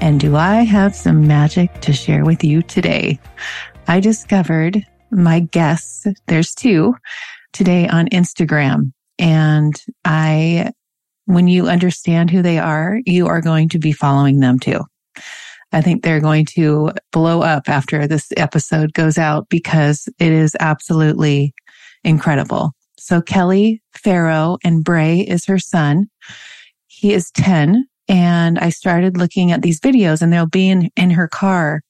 And do I have some magic to share with you today? I discovered my guests, there's two today on Instagram. And I, when you understand who they are, you are going to be following them too. I think they're going to blow up after this episode goes out because it is absolutely incredible. So Kelly Ferro and Brey is her son. He is 10 and I started looking at these videos and they'll be in, in her car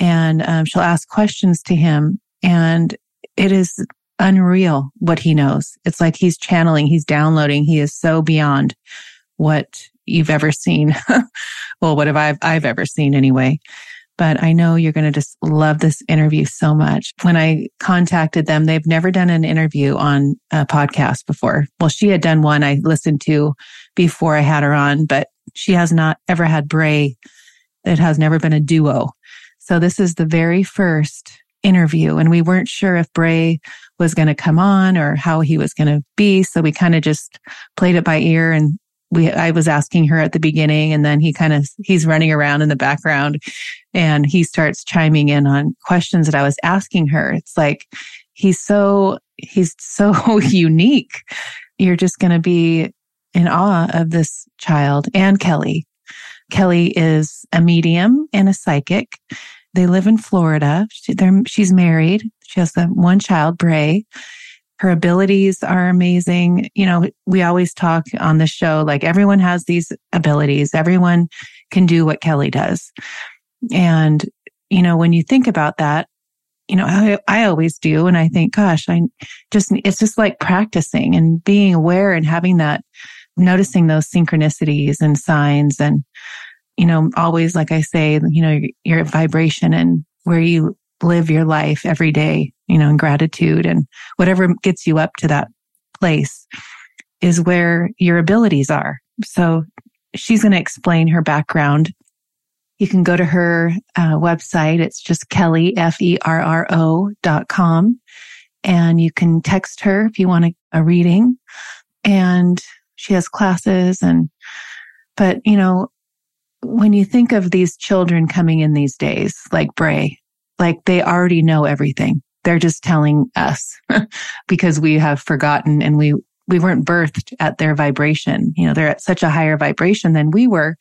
and um, she'll ask questions to him. And it is unreal what he knows. It's like he's channeling, he's downloading. He is so beyond what you've ever seen. well, what have I, I've ever seen anyway. But I know you're going to just love this interview so much. When I contacted them, they've never done an interview on a podcast before. Well, she had done one I listened to before I had her on, but she has not ever had Brey. It has never been a duo. So this is the very first interview and we weren't sure if Brey was going to come on or how he was going to be. So we kind of just played it by ear and we, I was asking her at the beginning and then he kind of, he's running around in the background and he starts chiming in on questions that I was asking her. It's like, he's so, he's so unique. You're just going to be in awe of this child and Kelly. Kelly is a medium and a psychic. They live in Florida. She, she's married. She has one child, Brey. Her abilities are amazing. You know, we always talk on the show, like everyone has these abilities. Everyone can do what Kelly does. And, you know, when you think about that, you know, I, I always do. And I think, gosh, I just, it's just like practicing and being aware and having that noticing those synchronicities and signs and, you know, always, like I say, you know, your, your vibration and where you live your life every day, you know, in gratitude and whatever gets you up to that place is where your abilities are. So she's going to explain her background. You can go to her uh, website. It's just Kelly, F-E-R-R-O dot com. And you can text her if you want a, a reading. And she has classes and, but you know, when you think of these children coming in these days, like Brey, like they already know everything. They're just telling us because we have forgotten and we, we weren't birthed at their vibration. You know, they're at such a higher vibration than we were.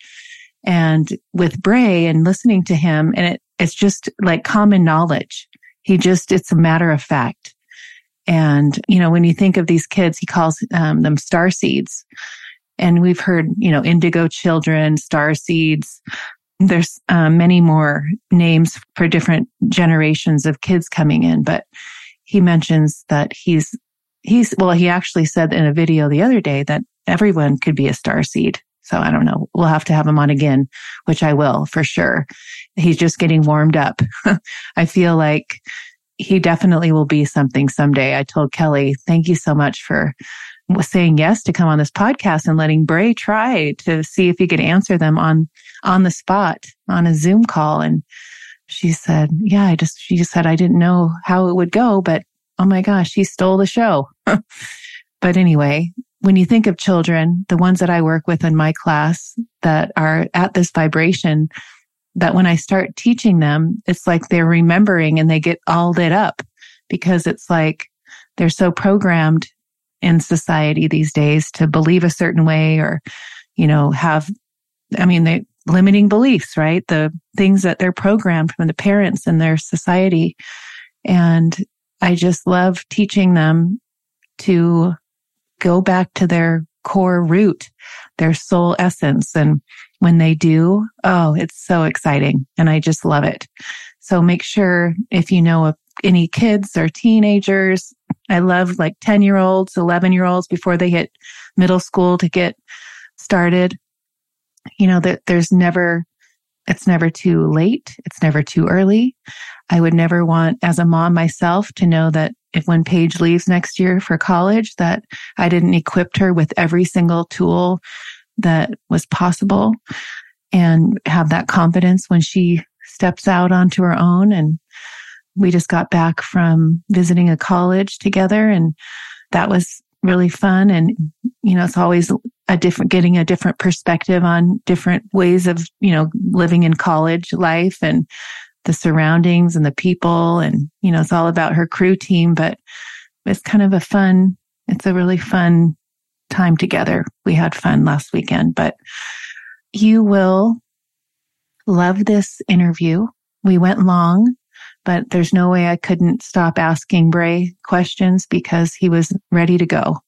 And with Brey and listening to him, and it, it's just like common knowledge. He just, it's a matter of fact. And, you know, when you think of these kids, he calls um, them star seeds. And we've heard, you know, indigo children, star seeds. There's uh, many more names for different generations of kids coming in, but he mentions that he's, he's, well, he actually said in a video the other day that everyone could be a star seed. So I don't know. We'll have to have him on again, which I will for sure. He's just getting warmed up. I feel like he definitely will be something someday. I told Kelly, thank you so much for saying yes to come on this podcast and letting Brey try to see if he could answer them on, on the spot on a Zoom call. And she said, yeah, I just, she just said, I didn't know how it would go, but oh my gosh, he stole the show. but anyway, when you think of children, the ones that I work with in my class that are at this vibration, that when I start teaching them, it's like they're remembering and they get all lit up because it's like they're so programmed in society these days to believe a certain way or, you know, have, I mean, they limiting beliefs, right? The things that they're programmed from the parents and their society. And I just love teaching them to go back to their core root, their soul essence. And when they do, oh, it's so exciting. And I just love it. So make sure if you know of any kids or teenagers, I love like 10 year olds, 11 year olds before they hit middle school to get started. You know, that there's never, it's never too late. It's never too early. I would never want as a mom myself to know that if when Paige leaves next year for college, that I didn't equip her with every single tool that was possible and have that confidence when she steps out onto her own. And we just got back from visiting a college together and that was really fun. And, you know, it's always a different, getting a different perspective on different ways of, you know, living in college life and the surroundings and the people. And, you know, it's all about her crew team, but it's kind of a fun, it's a really fun time together. We had fun last weekend, but you will love this interview. We went long, but there's no way I couldn't stop asking Brey questions because he was ready to go.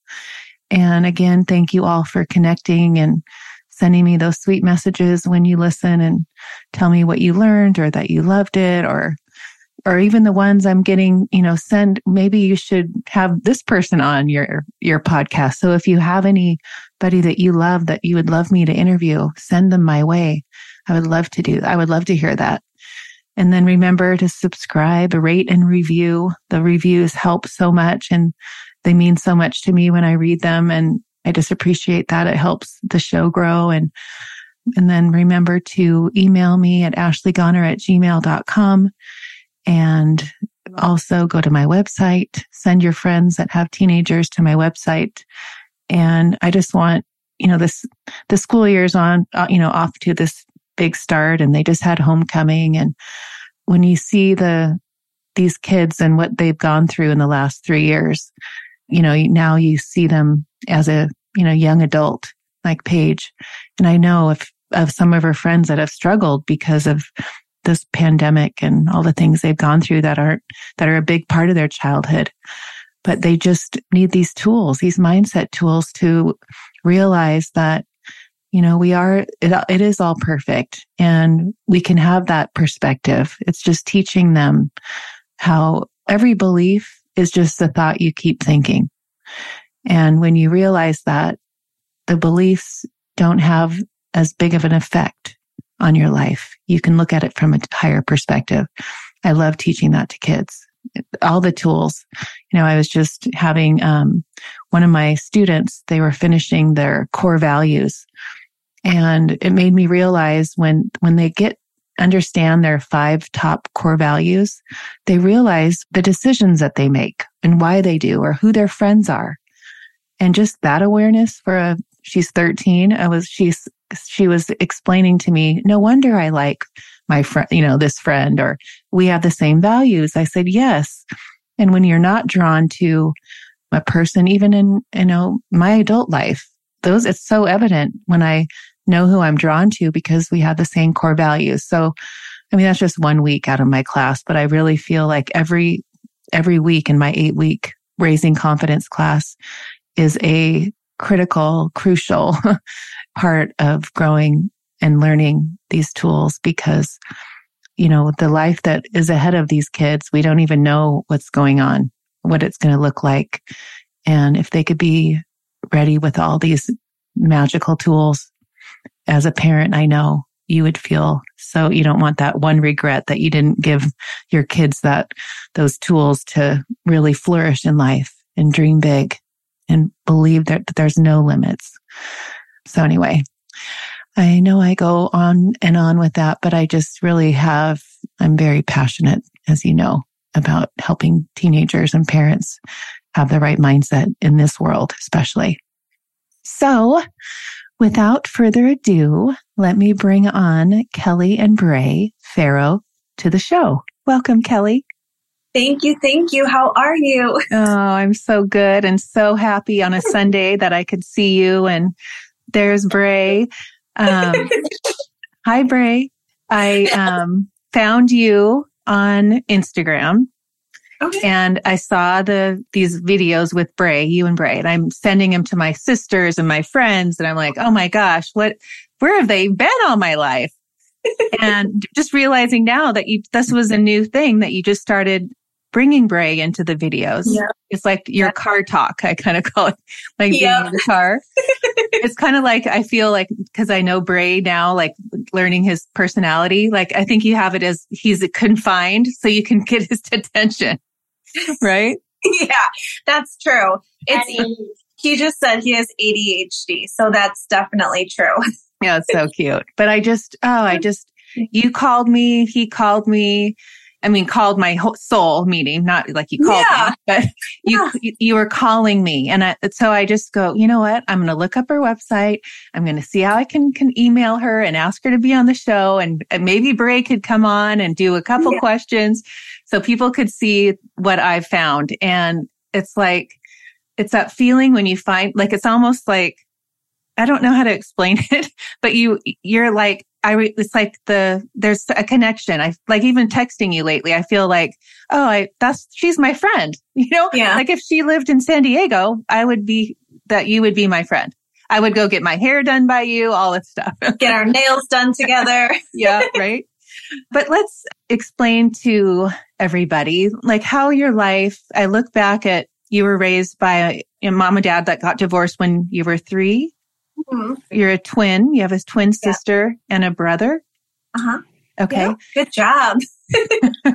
And again, thank you all for connecting and sending me those sweet messages when you listen and tell me what you learned or that you loved it or or even the ones I'm getting, you know, send maybe you should have this person on your your podcast. So if you have anybody that you love that you would love me to interview, send them my way. I would love to do I would love to hear that. And then remember to subscribe, rate and review. The reviews help so much and they mean so much to me when I read them. And I just appreciate that. It helps the show grow. And, and then remember to email me at ashleygoner at gmail.com and also go to my website, send your friends that have teenagers to my website. And I just want, you know, this, the school year's on, uh, you know, off to this big start and they just had homecoming. And when you see the, these kids and what they've gone through in the last three years, you know, now you see them as a, you know, young adult like Paige. And I know of, of some of her friends that have struggled because of this pandemic and all the things they've gone through that aren't, that are a big part of their childhood. But they just need these tools, these mindset tools to realize that you know, we are, it, it is all perfect and we can have that perspective. It's just teaching them how every belief is just the thought you keep thinking. And when you realize that the beliefs don't have as big of an effect on your life, you can look at it from a higher perspective. I love teaching that to kids. All the tools. You know, I was just having um, one of my students, they were finishing their core values and it made me realize when, when they get understand their five top core values, they realize the decisions that they make and why they do or who their friends are. And just that awareness for a, she's 13. I was, she's, she was explaining to me, no wonder I like my friend, you know, this friend or we have the same values. I said, yes. And when you're not drawn to a person, even in, you know, my adult life, those, it's so evident when I know who I'm drawn to because we have the same core values. So, I mean, that's just one week out of my class, but I really feel like every, every week in my eight week raising confidence class is a critical, crucial part of growing and learning these tools because, you know, the life that is ahead of these kids, we don't even know what's going on, what it's going to look like. And if they could be ready with all these magical tools as a parent, I know you would feel so you don't want that one regret that you didn't give your kids that those tools to really flourish in life and dream big and believe that there's no limits. So anyway, I know I go on and on with that, but I just really have, I'm very passionate, as you know, about helping teenagers and parents have the right mindset in this world, especially. So Without further ado, let me bring on Kelly and Brey Ferro to the show. Welcome, Kelly. Thank you. Thank you. How are you? Oh, I'm so good and so happy on a Sunday that I could see you. And there's Brey. Um, hi, Brey. I um, found you on Instagram Okay. And I saw the these videos with Brey, you and Brey, and I'm sending them to my sisters and my friends, and I'm like, oh my gosh, what? Where have they been all my life? and just realizing now that you this was a new thing that you just started bringing Brey into the videos. Yeah. It's like your yeah. car talk. I kind of call it like being in the car. it's kind of like I feel like because I know Brey now, like learning his personality. Like I think you have it as he's confined, so you can get his attention, right? yeah, that's true. It's he just said he has ADHD, so that's definitely true. yeah, it's so cute. But I just, oh, I just, you called me, he called me. I mean, called my soul meeting, not like you called yeah. me, but you, yeah. you were calling me. And I, so I just go, you know what? I'm going to look up her website. I'm going to see how I can, can email her and ask her to be on the show. And, and maybe Brey could come on and do a couple yeah. questions so people could see what I found. And it's like, it's that feeling when you find, like, it's almost like, I don't know how to explain it, but you, you're like, I, it's like the, there's a connection. I like even texting you lately. I feel like, oh, I, that's, she's my friend, you know? Yeah. Like if she lived in San Diego, I would be, that you would be my friend. I would go get my hair done by you, all this stuff. get our nails done together. yeah. Right. But let's explain to everybody, like how your life, I look back at, you were raised by a, a mom and dad that got divorced when you were three. Mm-hmm. You're a twin. You have a twin sister yeah. and a brother. Uh huh. Okay. Yeah, good job.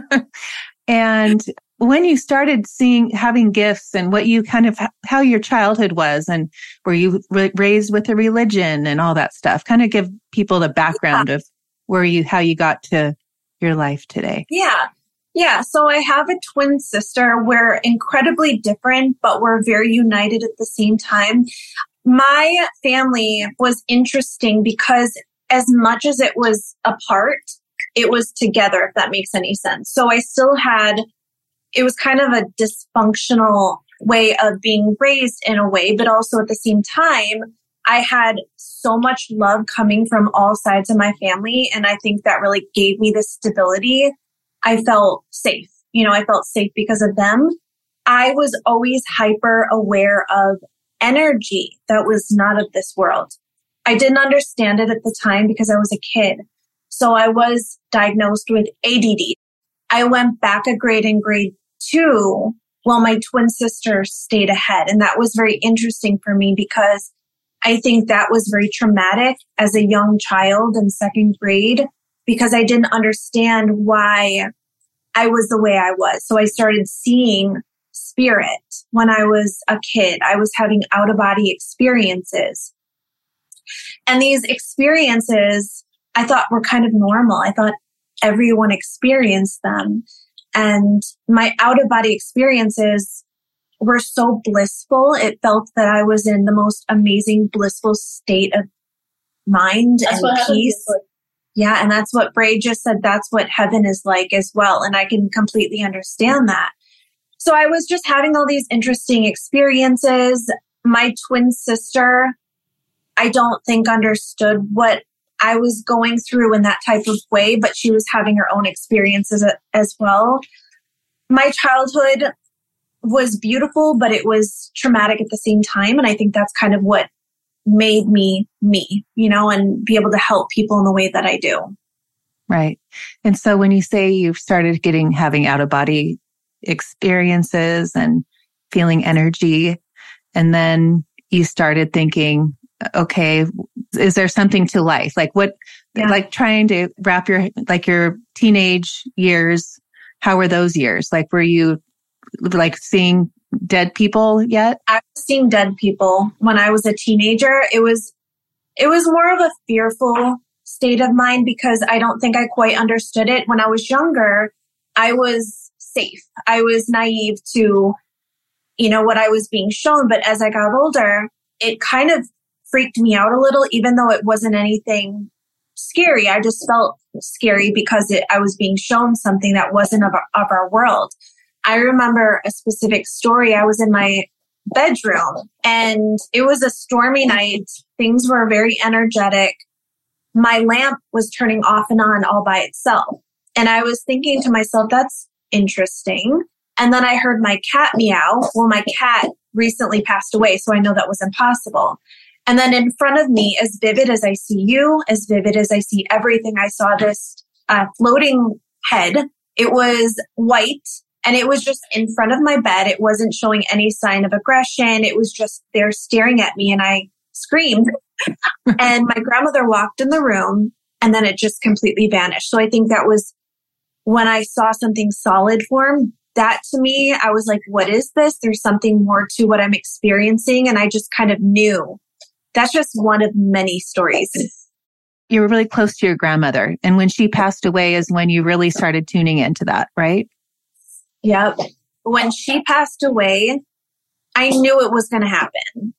and when you started seeing having gifts and what you kind of how your childhood was and were you raised with a religion and all that stuff kind of give people the background yeah. of where you how you got to your life today yeah yeah so i have a twin sister we're incredibly different but we're very united at the same time my family was interesting because as much as it was apart, it was together, if that makes any sense. So I still had, it was kind of a dysfunctional way of being raised in a way, but also at the same time, I had so much love coming from all sides of my family. And I think that really gave me the stability. I felt safe. You know, I felt safe because of them. I was always hyper aware of energy that was not of this world. I didn't understand it at the time because I was a kid. So I was diagnosed with ADD. I went back a grade in grade two while my twin sister stayed ahead. And that was very interesting for me because I think that was very traumatic as a young child in second grade because I didn't understand why I was the way I was. So I started seeing spirit when I was a kid. I was having out of body experiences. And these experiences I thought were kind of normal. I thought everyone experienced them. And my out of body experiences were so blissful. It felt that I was in the most amazing, blissful state of mind that's and peace. Yeah. And that's what Brey just said. That's what heaven is like as well. And I can completely understand that. So I was just having all these interesting experiences. My twin sister, I don't think understood what I was going through in that type of way, but she was having her own experiences as well. My childhood was beautiful, but it was traumatic at the same time. And I think that's kind of what made me me, you know, and be able to help people in the way that I do. Right. And so when you say you've started getting having out of body experiences and feeling energy. And then you started thinking, okay, is there something to life? Like what, yeah. like trying to wrap your, like your teenage years. How were those years? Like, were you like seeing dead people yet? I was seeing dead people when I was a teenager. It was, it was more of a fearful state of mind because I don't think I quite understood it. When I was younger, I was safe. I was naive to, you know, what I was being shown. But as I got older, it kind of freaked me out a little, even though it wasn't anything scary. I just felt scary because it, I was being shown something that wasn't of our, of our world. I remember a specific story. I was in my bedroom and it was a stormy night. Things were very energetic. My lamp was turning off and on all by itself. And I was thinking to myself, that's interesting. And then I heard my cat meow. Well, my cat recently passed away, so I know that was impossible. And then in front of me, as vivid as I see you, as vivid as I see everything, I saw this uh, floating head. It was white and it was just in front of my bed. It wasn't showing any sign of aggression. It was just there staring at me and I screamed. and my grandmother walked in the room and then it just completely vanished. So I think that was when I saw something solid form. That to me, I was like, what is this? There's something more to what I'm experiencing. And I just kind of knew. That's just one of many stories. You were really close to your grandmother. And when she passed away is when you really started tuning into that, right? Yep. When she passed away, I knew it was going to happen.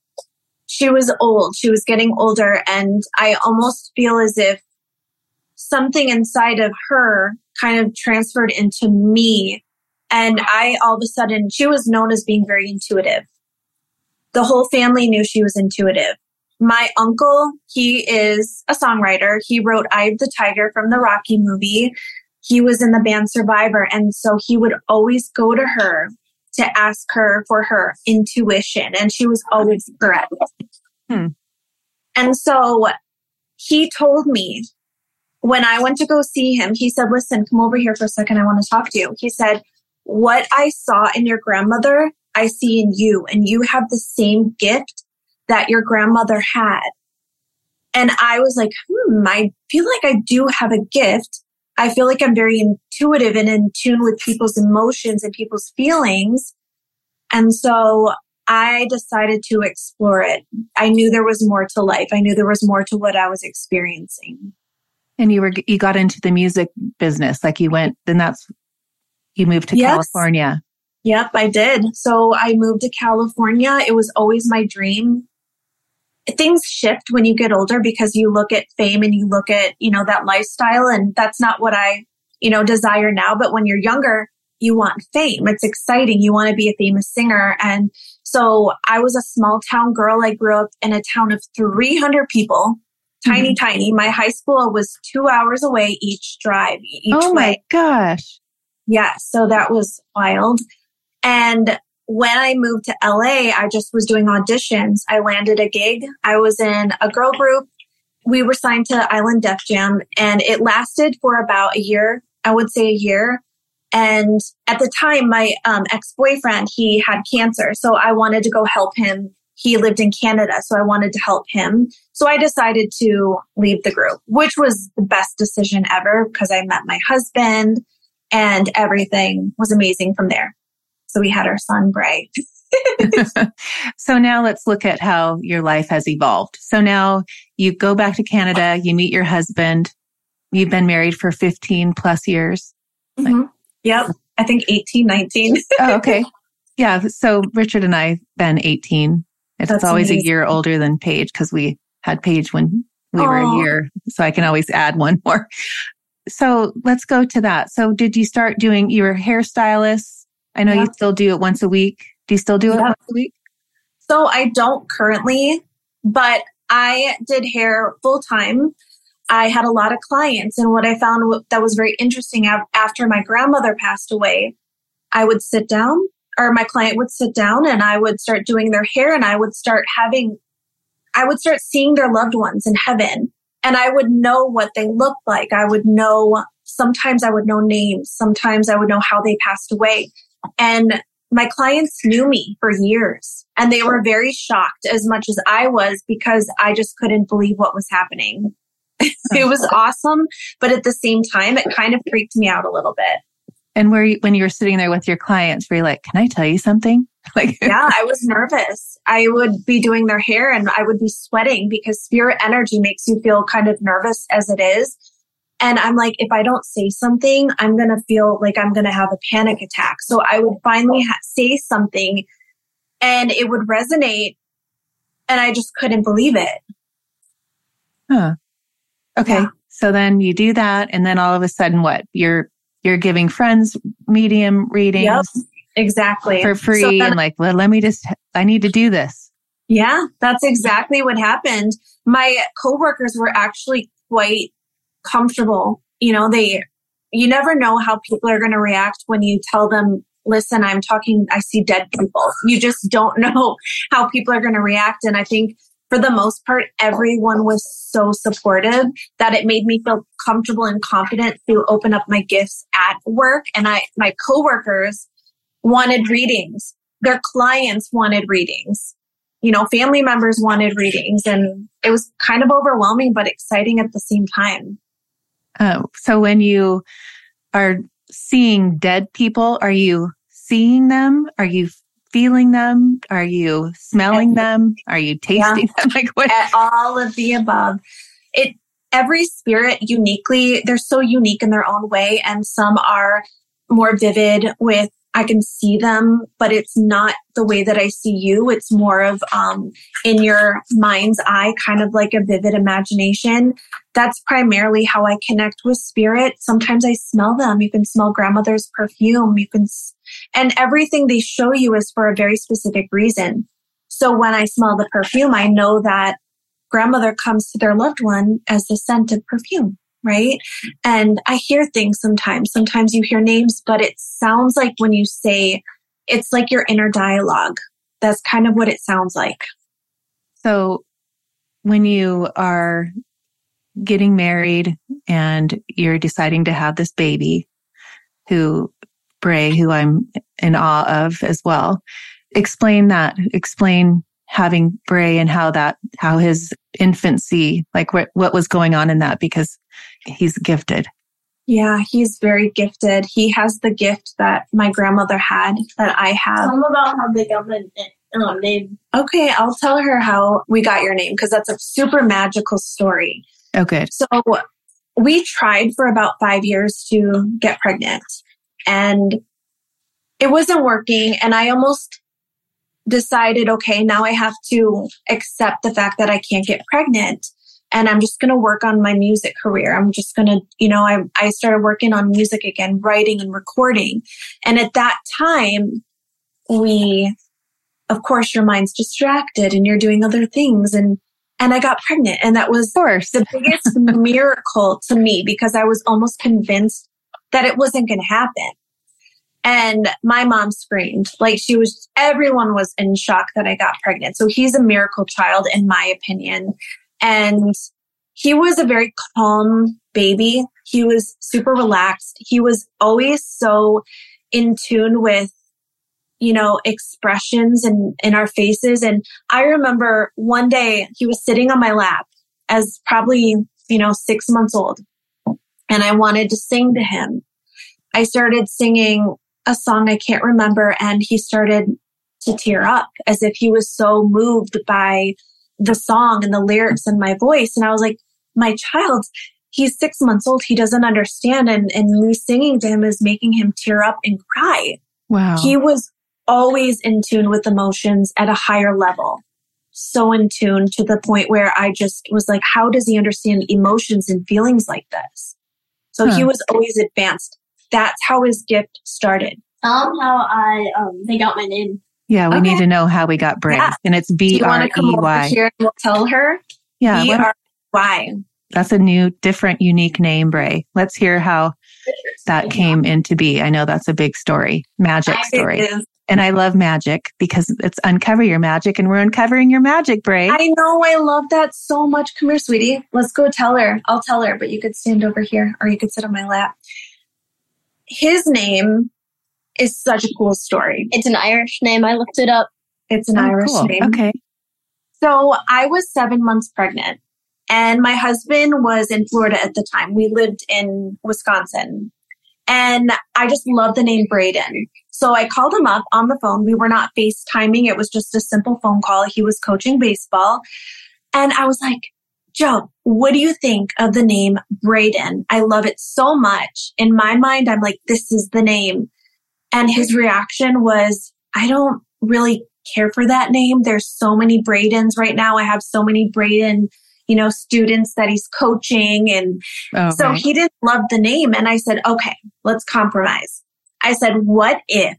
She was old. She was getting older. And I almost feel as if something inside of her kind of transferred into me. And I all of a sudden, she was known as being very intuitive. The whole family knew she was intuitive. My uncle, he is a songwriter. He wrote Eye of the Tiger from the Rocky movie. He was in the band Survivor. And so he would always go to her to ask her for her intuition. And she was always correct. Hmm. And so he told me when I went to go see him, he said, listen, come over here for a second. I want to talk to you. He said, what I saw in your grandmother, I see in you and you have the same gift that your grandmother had. And I was like, hmm, I feel like I do have a gift. I feel like I'm very intuitive and in tune with people's emotions and people's feelings. And so I decided to explore it. I knew there was more to life. I knew there was more to what I was experiencing. And you were you got into the music business, like you went. Then that's you moved to yes. California. Yep, I did. So I moved to California. It was always my dream. Things shift when you get older because you look at fame and you look at, you know, that lifestyle and that's not what I, you know, desire now. But when you're younger, you want fame. It's exciting. You want to be a famous singer. And so I was a small town girl. I grew up in a town of 300 people tiny, mm-hmm. tiny. My high school was two hours away each drive. Each oh my way. gosh. Yeah. So that was wild. And when I moved to LA, I just was doing auditions. I landed a gig. I was in a girl group. We were signed to Island Def Jam and it lasted for about a year. I would say a year. And at the time, my um, ex boyfriend, he had cancer. So I wanted to go help him he lived in Canada, so I wanted to help him. So I decided to leave the group, which was the best decision ever because I met my husband and everything was amazing from there. So we had our son, Brey. so now let's look at how your life has evolved. So now you go back to Canada, you meet your husband. You've been married for 15 plus years. Mm-hmm. Yep. I think 18, 19. oh, okay. Yeah. So Richard and I been 18 it's That's always amazing. a year older than Paige because we had Paige when we Aww. were a year. So I can always add one more. So let's go to that. So did you start doing your hairstylist? I know yeah. you still do it once a week. Do you still do it yeah. once a week? So I don't currently, but I did hair full time. I had a lot of clients and what I found that was very interesting after my grandmother passed away, I would sit down or my client would sit down and I would start doing their hair and I would start having, I would start seeing their loved ones in heaven and I would know what they looked like. I would know, sometimes I would know names. Sometimes I would know how they passed away. And my clients knew me for years and they were very shocked as much as I was because I just couldn't believe what was happening. it was awesome. But at the same time, it kind of freaked me out a little bit. And where you, when you were sitting there with your clients, were you like, "Can I tell you something?" Like, yeah, I was nervous. I would be doing their hair and I would be sweating because spirit energy makes you feel kind of nervous as it is. And I'm like, if I don't say something, I'm going to feel like I'm going to have a panic attack. So I would finally ha- say something and it would resonate. And I just couldn't believe it. Huh. Okay. Yeah. So then you do that. And then all of a sudden, what? You're you're giving friends medium readings. Yep, exactly. For free. So and like, well, let me just, I need to do this. Yeah, that's exactly what happened. My coworkers were actually quite comfortable. You know, they, you never know how people are going to react when you tell them listen, I'm talking, I see dead people. You just don't know how people are going to react. And I think for the most part, everyone was so supportive that it made me feel comfortable and confident to open up my gifts at work. And I, my coworkers wanted readings. Their clients wanted readings. You know, family members wanted readings and it was kind of overwhelming, but exciting at the same time. Oh, so when you are seeing dead people, are you seeing them? Are you feeling them? Are you smelling them? Are you tasting yeah. them? Like what? At all of the above. It every spirit uniquely, they're so unique in their own way, and some are more vivid with I can see them, but it's not the way that I see you. It's more of um, in your mind's eye, kind of like a vivid imagination. That's primarily how I connect with spirit. Sometimes I smell them. You can smell grandmother's perfume. You can, and everything they show you is for a very specific reason. So when I smell the perfume, I know that grandmother comes to their loved one as the scent of perfume right? And I hear things sometimes. Sometimes you hear names, but it sounds like when you say it's like your inner dialogue. That's kind of what it sounds like. So when you are getting married and you're deciding to have this baby who Brey, who I'm in awe of as well, explain that, explain having Brey and how that, how his infancy, like what, what was going on in that because he's gifted. Yeah, he's very gifted. He has the gift that my grandmother had that I have. Tell him about how they got the uh, name. Okay, I'll tell her how we got your name because that's a super magical story. Oh, good. So we tried for about five years to get pregnant and it wasn't working. And I almost decided, okay, now I have to accept the fact that I can't get pregnant and I'm just going to work on my music career. I'm just going to, you know, I, I started working on music again, writing and recording. And at that time, we, of course, your mind's distracted and you're doing other things. And, and I got pregnant. And that was the biggest miracle to me because I was almost convinced that it wasn't going to happen. And my mom screamed like she was, everyone was in shock that I got pregnant. So he's a miracle child, in my opinion. And he was a very calm baby. He was super relaxed. He was always so in tune with, you know, expressions and in our faces. And I remember one day he was sitting on my lap as probably, you know, six months old. And I wanted to sing to him. I started singing a song I can't remember and he started to tear up as if he was so moved by the song and the lyrics and my voice. And I was like, my child, he's six months old. He doesn't understand. And, and me singing to him is making him tear up and cry. Wow. He was always in tune with emotions at a higher level. So in tune to the point where I just was like, how does he understand emotions and feelings like this? So huh. he was always advanced. That's how his gift started. Tell him how I um they got my name. Yeah, we okay. need to know how we got Brey. Yeah. And it's B R E Y. Here and we'll tell her. Yeah. B R Y. That's a new, different, unique name, Brey. Let's hear how that came into be. I know that's a big story, magic story. And I love magic because it's uncover your magic and we're uncovering your magic, Brey. I know. I love that so much. Come here, sweetie. Let's go tell her. I'll tell her, but you could stand over here or you could sit on my lap. His name is such a cool story. It's an Irish name. I looked it up. It's an oh, Irish cool. name. Okay. So I was seven months pregnant and my husband was in Florida at the time. We lived in Wisconsin and I just love the name Braden. So I called him up on the phone. We were not FaceTiming. It was just a simple phone call. He was coaching baseball. And I was like, Joe, what do you think of the name Braden? I love it so much. In my mind, I'm like, this is the name. And his reaction was, I don't really care for that name. There's so many Bradens right now. I have so many Braden, you know, students that he's coaching. And okay. so he didn't love the name. And I said, okay, let's compromise. I said, what if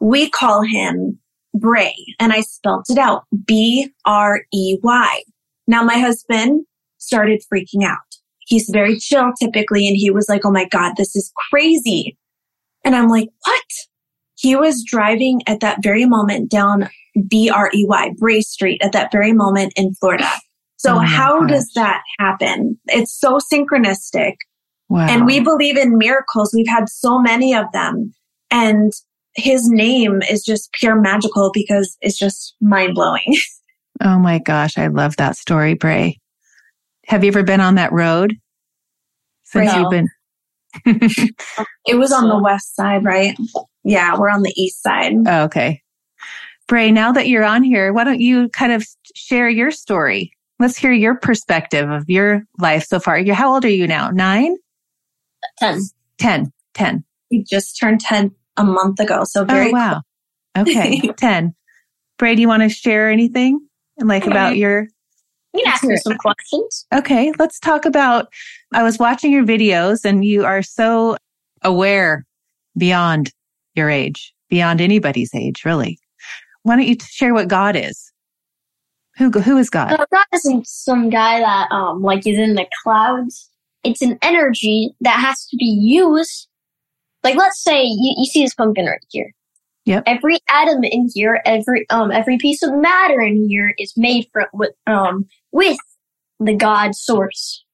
we call him Brey? And I spelled it out B R E Y. Now my husband started freaking out. He's very chill typically. And he was like, Oh my God, this is crazy. And I'm like, what? he was driving at that very moment down B R E Y, Brey Street at that very moment in Florida. So Oh how gosh. does that happen? It's so synchronistic. Wow. And we believe in miracles. We've had so many of them. And his name is just pure magical because it's just mind blowing. oh my gosh, I love that story, Brey. Have you ever been on that road since No. you've been? It was on the west side, right? Yeah, we're on the east side. Oh, okay. Brey, now that you're on here, why don't you kind of share your story? Let's hear your perspective of your life so far. You- How old are you now? Nine? Ten. Ten. Ten. He just turned 10 a month ago. So oh, very oh, wow. Okay. 10. Brey, do you want to share anything like about your, You can ask me some questions. okay, let's talk about, I was watching your videos and you are so aware beyond your age, beyond anybody's age, really. Why don't you share what God is? Who, who is God? Uh, God isn't some guy that um like is in the clouds. It's an energy that has to be used. Like let's say you, you see this pumpkin right here. Yep. Every atom in here, every um every piece of matter in here is made from with um with the God source.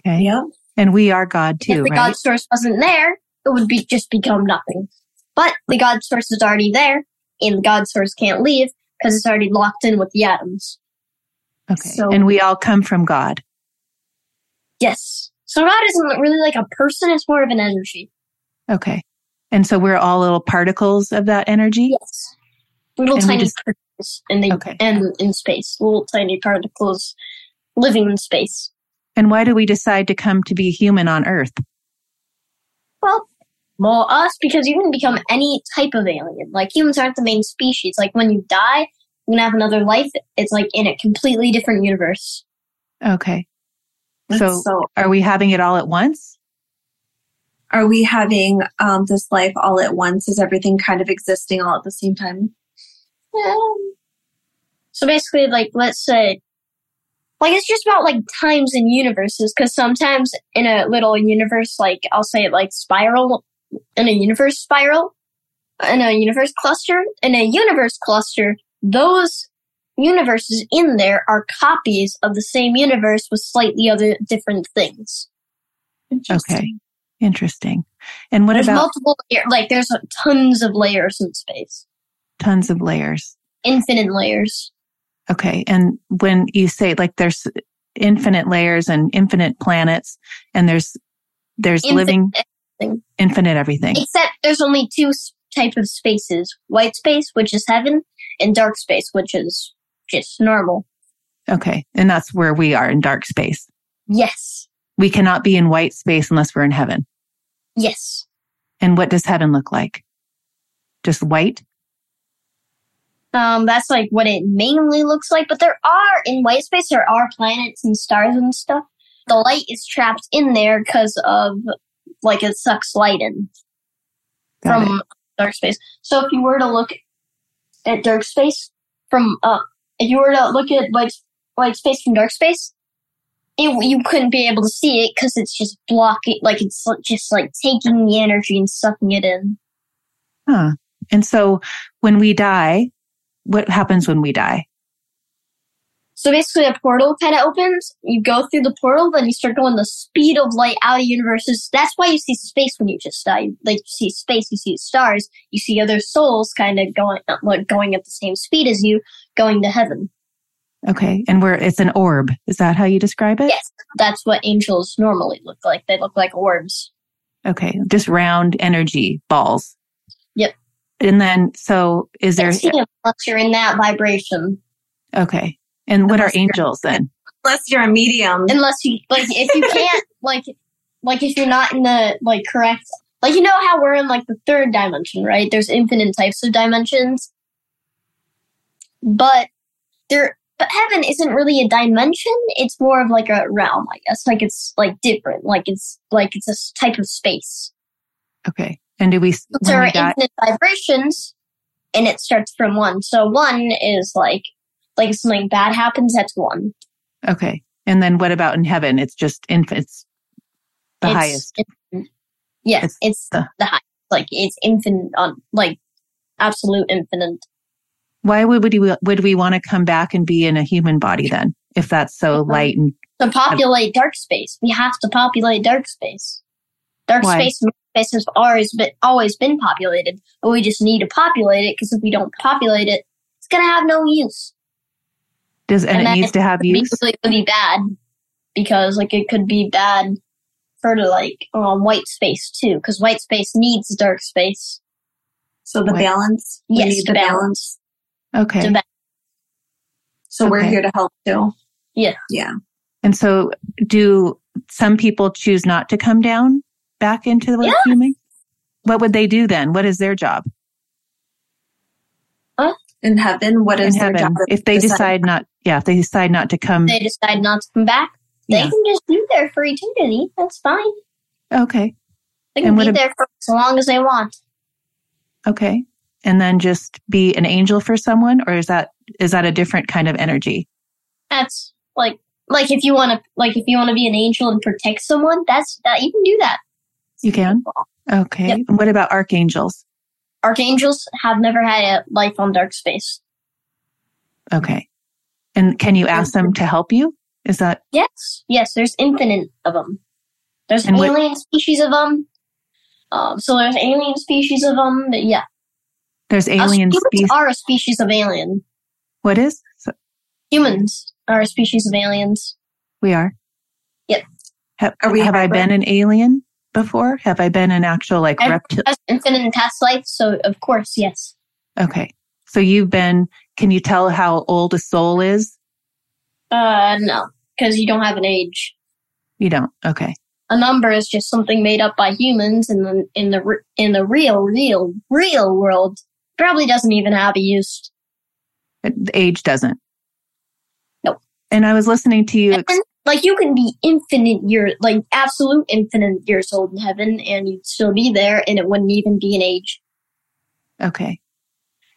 Okay. Yep. And we are God too. if the right? God source wasn't there, it would be just become nothing. But the God source is already there, and the God source can't leave because it's already locked in with the atoms. Okay. So- and we all come from God. Yes. So God isn't really like a person, it's more of an energy. Okay. And so we're all little particles of that energy? Yes. Little And tiny just- particles in the Okay. and in space. Little tiny particles living in space. And why do we decide to come to be human on earth? Well, more us because you can become any type of alien. Like humans aren't the main species. Like when you die, you're gonna have another life. It's like in a completely different universe. Okay. So- so Are we having it all at once? are we having um, this life all at once? Is everything kind of existing all at the same time? Um, so basically, like, let's say, like, it's just about like times and universes, because sometimes in a little universe, like, I'll say it like spiral, in a universe spiral, in a universe cluster, in a universe cluster, those universes in there are copies of the same universe with slightly other different things. Okay. Interesting. And what there's about multiple, like, there's tons of layers in space, tons of layers? infinite layers. Okay. And when you say like there's infinite layers and infinite planets and there's there's Infinite living everything. infinite everything. Except there's only two type of spaces: white space, which is heaven, and dark space, which is just normal. Okay. And that's where we are in dark space. Yes, We cannot be in white space unless we're in heaven. yes. And what does heaven look like? Just white? Um, that's like what it mainly looks like. But there are in white space there are planets and stars and stuff. The light is trapped in there because of like it sucks light in Got from dark space. So if you were to look at dark space from uh, if you were to look at white white space from dark space, it, you couldn't be able to see it because it's just blocking, like it's just like taking the energy and sucking it in. Huh. And so when we die, what happens when we die? So basically, a portal kind of opens. You go through the portal, then you start going the speed of light out of universes. That's why you see space when you just die. Like you see space, you see stars, you see other souls kind of going uh, like going at the same speed as you, going to heaven. Okay. And we're, it's an orb. Is that how you describe it? Yes, that's what angels normally look like. They look like orbs. Okay. Just round energy balls. Yep. And then, so is there, Can't see 'em unless you're in that vibration. okay. And what are Unless you're- angels then? Unless you're a medium. Unless you like, if you can't like, like if you're not in the like correct, like you know how we're in like the third dimension, right? There's infinite types of dimensions, but there, but heaven isn't really a dimension. It's more of like a realm, I guess. Like it's like different. Like it's like it's a type of space. Okay. And do we, So when there we are infinite vibrations, and it starts from one. So one is like, like something bad happens, that's one. okay. And then what about in heaven? It's just infinite. it's the It's- highest. it's- yeah, It's it's, the- the, high. like it's infinite on like absolute infinite. Why would would we would we want to come back and be in a human body then? If that's so mm-hmm. light and To populate dark space, we have to populate dark space. Dark Why? space and dark space has always been always been populated, but we just need to populate it because if we don't populate it, it's gonna have no use. does and, And it that needs to have use? It could be bad because like it could be bad for the like um, white space too because white space needs dark space. So the Right. balance. we Yes, need the balance. Okay. To ba- So we're here to help too. Yeah. Yeah. And so do some people choose not to come down back into the Yeah. human? What would they do then? What is their job In heaven, what is in their heaven? job? If they decide not, yeah, if they decide not to come. they decide not to come back, they Yeah. can just be there for eternity. That's fine. Okay. They can And be ab- there for as long as they want. Okay. And then just be an angel for someone or is that, is that a different kind of energy? That's like like if you want to like if you want to be an angel and protect someone, that's that you can do that. You can? Okay. Yep. And what about archangels? Archangels have never had a life on dark space. Okay. And can you ask them to help you? Is that, Yes, yes. There's infinite of them. There's And what- alien species of them. Um, so there's alien species of them. But yeah, there's alien species? are a species of alien. What is? So Humans are a species of aliens. we are. Yep. Have, Are we have I been an alien before? Have I been an actual like reptile? has infinite past life, so of course, yes. Okay. So you've been, can you tell how old a soul is? Uh, no, because you don't have an age. You don't. Okay. a number is just something made up by humans in the in the in the real real real world probably doesn't even have a use age doesn't. Nope. And I was listening to you. And, like you can be infinite year like absolute infinite years old in heaven and you'd still be there and it wouldn't even be an age Okay.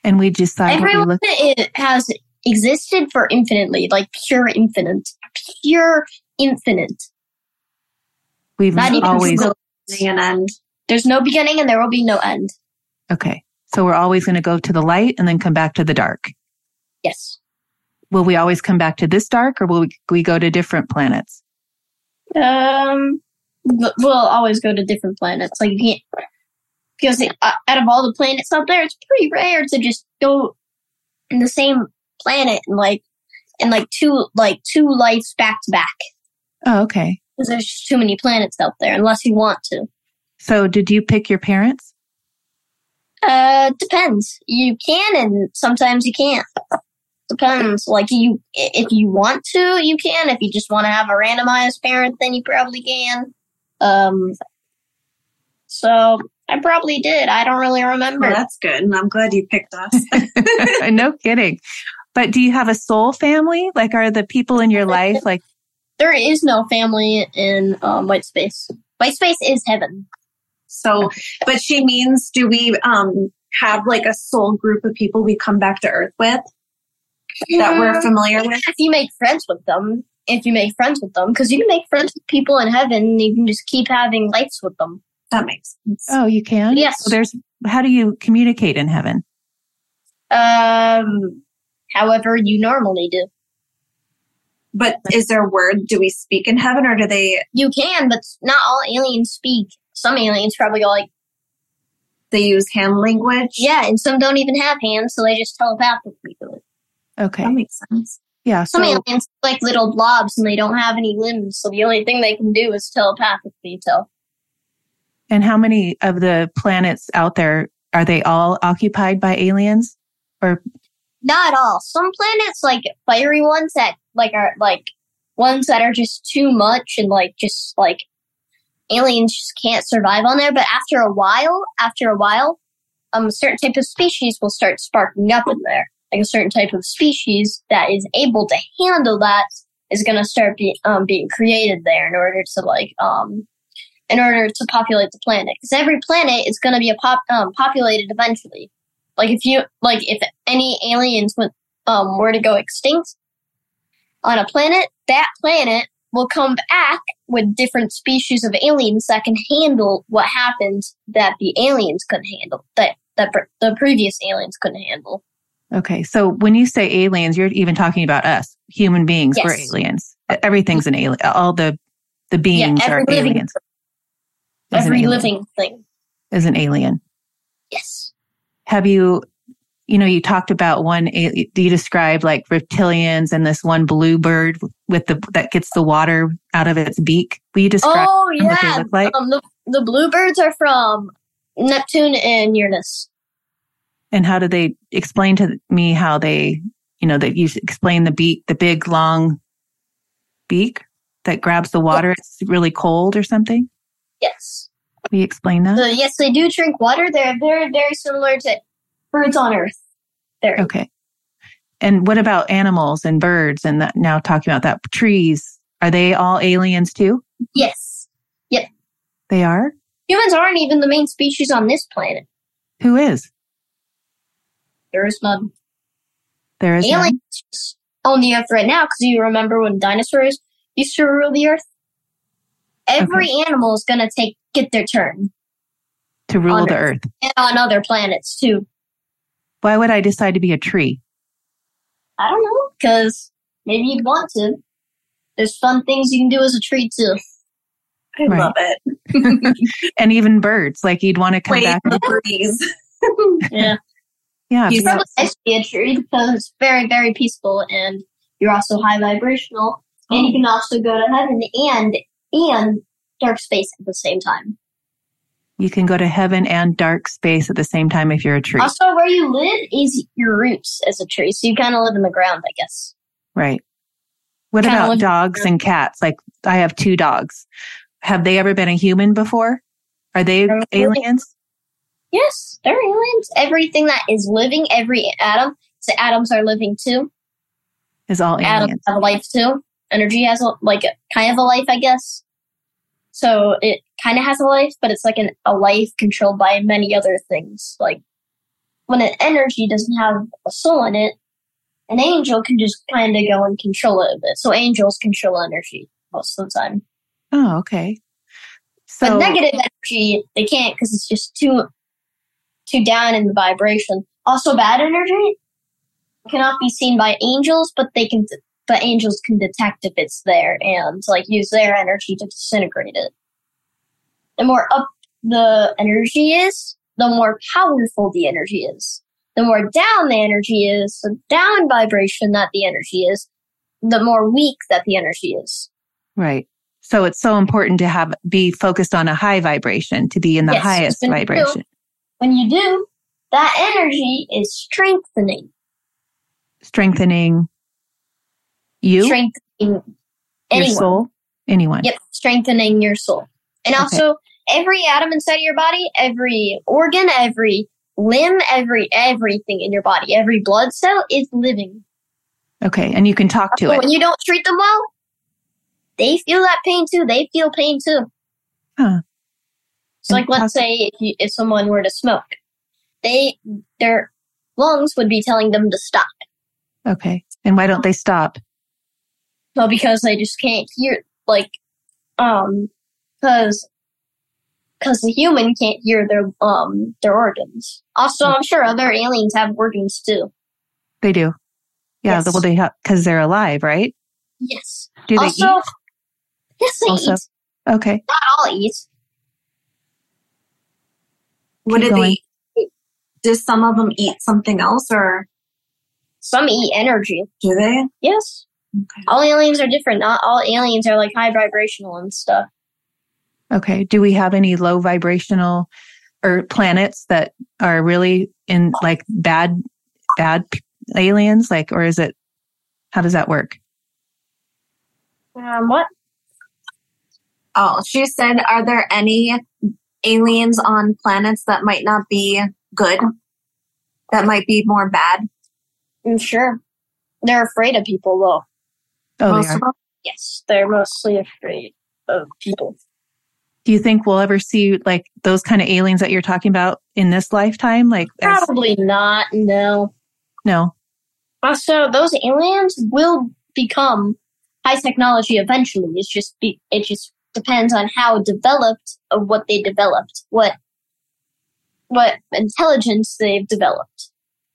And we decide what we everyone look. it has existed for infinitely like pure infinite pure infinite We've not even always. and end. there's no beginning and there will be no end Okay. So we're always going to go to the light and then come back to the dark. yes Will we always come back to this dark or will we, we go to different planets? Um, we'll always go to different planets. Like you can't because uh, out of all the planets out there, it's pretty rare to just go in the same planet and like and like two like two lives back to back Oh, okay. because there's just too many planets out there unless you want to. So did you pick your parents? Uh, depends. You can and sometimes you can't. Depends. Like you, if you want to, you can. If you just want to have a randomized parent, then you probably can. Um, so I probably did. I don't really remember. Well, that's good. And I'm glad you picked us. no kidding. But do you have a soul family? Like, are the people in your life like, there is no family in um, white space. White space is heaven. so, but she means, do we um have like a soul group of people we come back to Earth with that we're familiar with? if you make friends with them, if you make friends with them, because you can make friends with people in heaven, you can just keep having lights with them. That makes sense. oh, you can? Yes. So there's, how do you communicate in heaven? Um, however you normally do. But is there a word? Do we speak in heaven or do they You can, but not all aliens speak. Some aliens probably go like, they use hand language? yeah, and some don't even have hands, so they just telepathically do it. Okay. That makes sense. Yeah. Some So, aliens are like little blobs and they don't have any limbs, so the only thing they can do is telepathically tell. and how many of the planets out there are they all occupied by aliens? Or, Not all. Some planets, like fiery ones that like are like ones that are just too much and like just like aliens just can't survive on there. But after a while, after a while, um, a certain type of species will start sparking up in there. Like a certain type of species that is able to handle that is going to start be, um, being created there in order to like um in order to populate the planet. Because every planet is going to be a pop um, populated eventually. Like if you like if any aliens um were to go extinct on a planet, that planet will come back with different species of aliens that can handle what happened that the aliens couldn't handle, that, that the previous aliens couldn't handle. Okay. So when you say aliens, you're even talking about us, human beings. Yes. We're aliens. Everything's an alien. All the, the beings Yeah, are aliens. Every alien. living thing. Is an alien. Yes. Have you, you know, you talked about one, you described like reptilians and this one blue bird with the, that gets the water out of its beak. Will you describe Oh, what they yeah. look like? Um, the, the bluebirds are from Neptune and Uranus. And how do they explain to me how they, you know, that you explain the beak, the big long beak that grabs the water. It's really cold or something. Yes. Will you explain that? So, yes, they do drink water. They're very, very similar to birds on Earth. There. Okay. And what about animals and birds and that, now talking about that trees? Are they all aliens too? Yes. Yep. They are? Humans aren't even the main species on this planet. Who is? There is none. There is none? Aliens on the Earth right now, because you remember when dinosaurs used to rule the Earth? Every animal is going to take get their turn. to rule the Earth. earth. And on other planets, too. Why would I decide to be a tree? I don't know, because maybe you'd want to. There's fun things you can do as a tree, too. I Right. love it. And even birds, like you'd want to come Wait, back. breeze. Yeah. Yeah. You It's probably nice to be a tree because it's very, very peaceful and you're also high vibrational. And you oh. can also go to heaven and and dark space at the same time. You can go to heaven and dark space at the same time if you're a tree. Also, where you live is your roots as a tree, so you kind of live in the ground, I guess. Right. What Kinda about dogs and cats? Like I have two dogs. Have they ever been a human before? Are they aliens? Yes, they're aliens. Everything that is living, every atom, so atoms are living too. Is all Atoms have a life too. Energy has a, like kind of a life, I guess. So it kind of has a life, but it's like an, a life controlled by many other things. Like when an energy doesn't have a soul in it, an angel can just kind of go and control it a bit. So angels control energy most of the time. Oh, okay. So but negative energy, they can't because it's just too too down in the vibration. Also, bad energy cannot be seen by angels, but they can. But angels can detect if it's there and like use their energy to disintegrate it. The more up the energy is, the more powerful the energy is. The more down the energy is, the down vibration that the energy is, the more weak that the energy is. right. So it's so important to have be focused on a high vibration to be in the Yes, highest vibration. When you do, that energy is strengthening. Strengthening you, strengthening your anyone. soul, anyone. Yep, strengthening your soul. And Okay. also, every atom inside of your body, every organ, every limb, every everything in your body, every blood cell is living. Okay. And you can talk to So it. when you don't treat them well, they feel that pain too. They feel pain too. Huh. So, like, let's say if, you, if someone were to smoke, they their lungs would be telling them to stop. Okay. And why don't they stop? Well, because they just can't hear, like, um, because because the human can't hear their um their organs. Also, I'm sure other aliens have organs too. They do. Yeah. Yes. Well, they have, cause they're alive, right? Yes. Do they also, eat? yes, they Also. eat. Okay. Not all eat. What Keep did they eat? Does some of them eat something else or Some eat energy. do they? Yes. All aliens are different. Not all aliens are like high vibrational and stuff. Okay. Do we have any low vibrational or planets that are really in like bad, bad aliens? Like, or is it, how does that work? Um, what? Oh, she said, are there any aliens on planets that might not be good? That might be more bad? I'm sure. They're afraid of people though. Oh, Most they are. of them? Yes, they're mostly afraid of people. Do you think we'll ever see like those kind of aliens that you're talking about in this lifetime? Like, as- Probably not. No. no. Also, those aliens will become high technology eventually. It's just be, it just depends on how developed of what they developed, what what intelligence they've developed.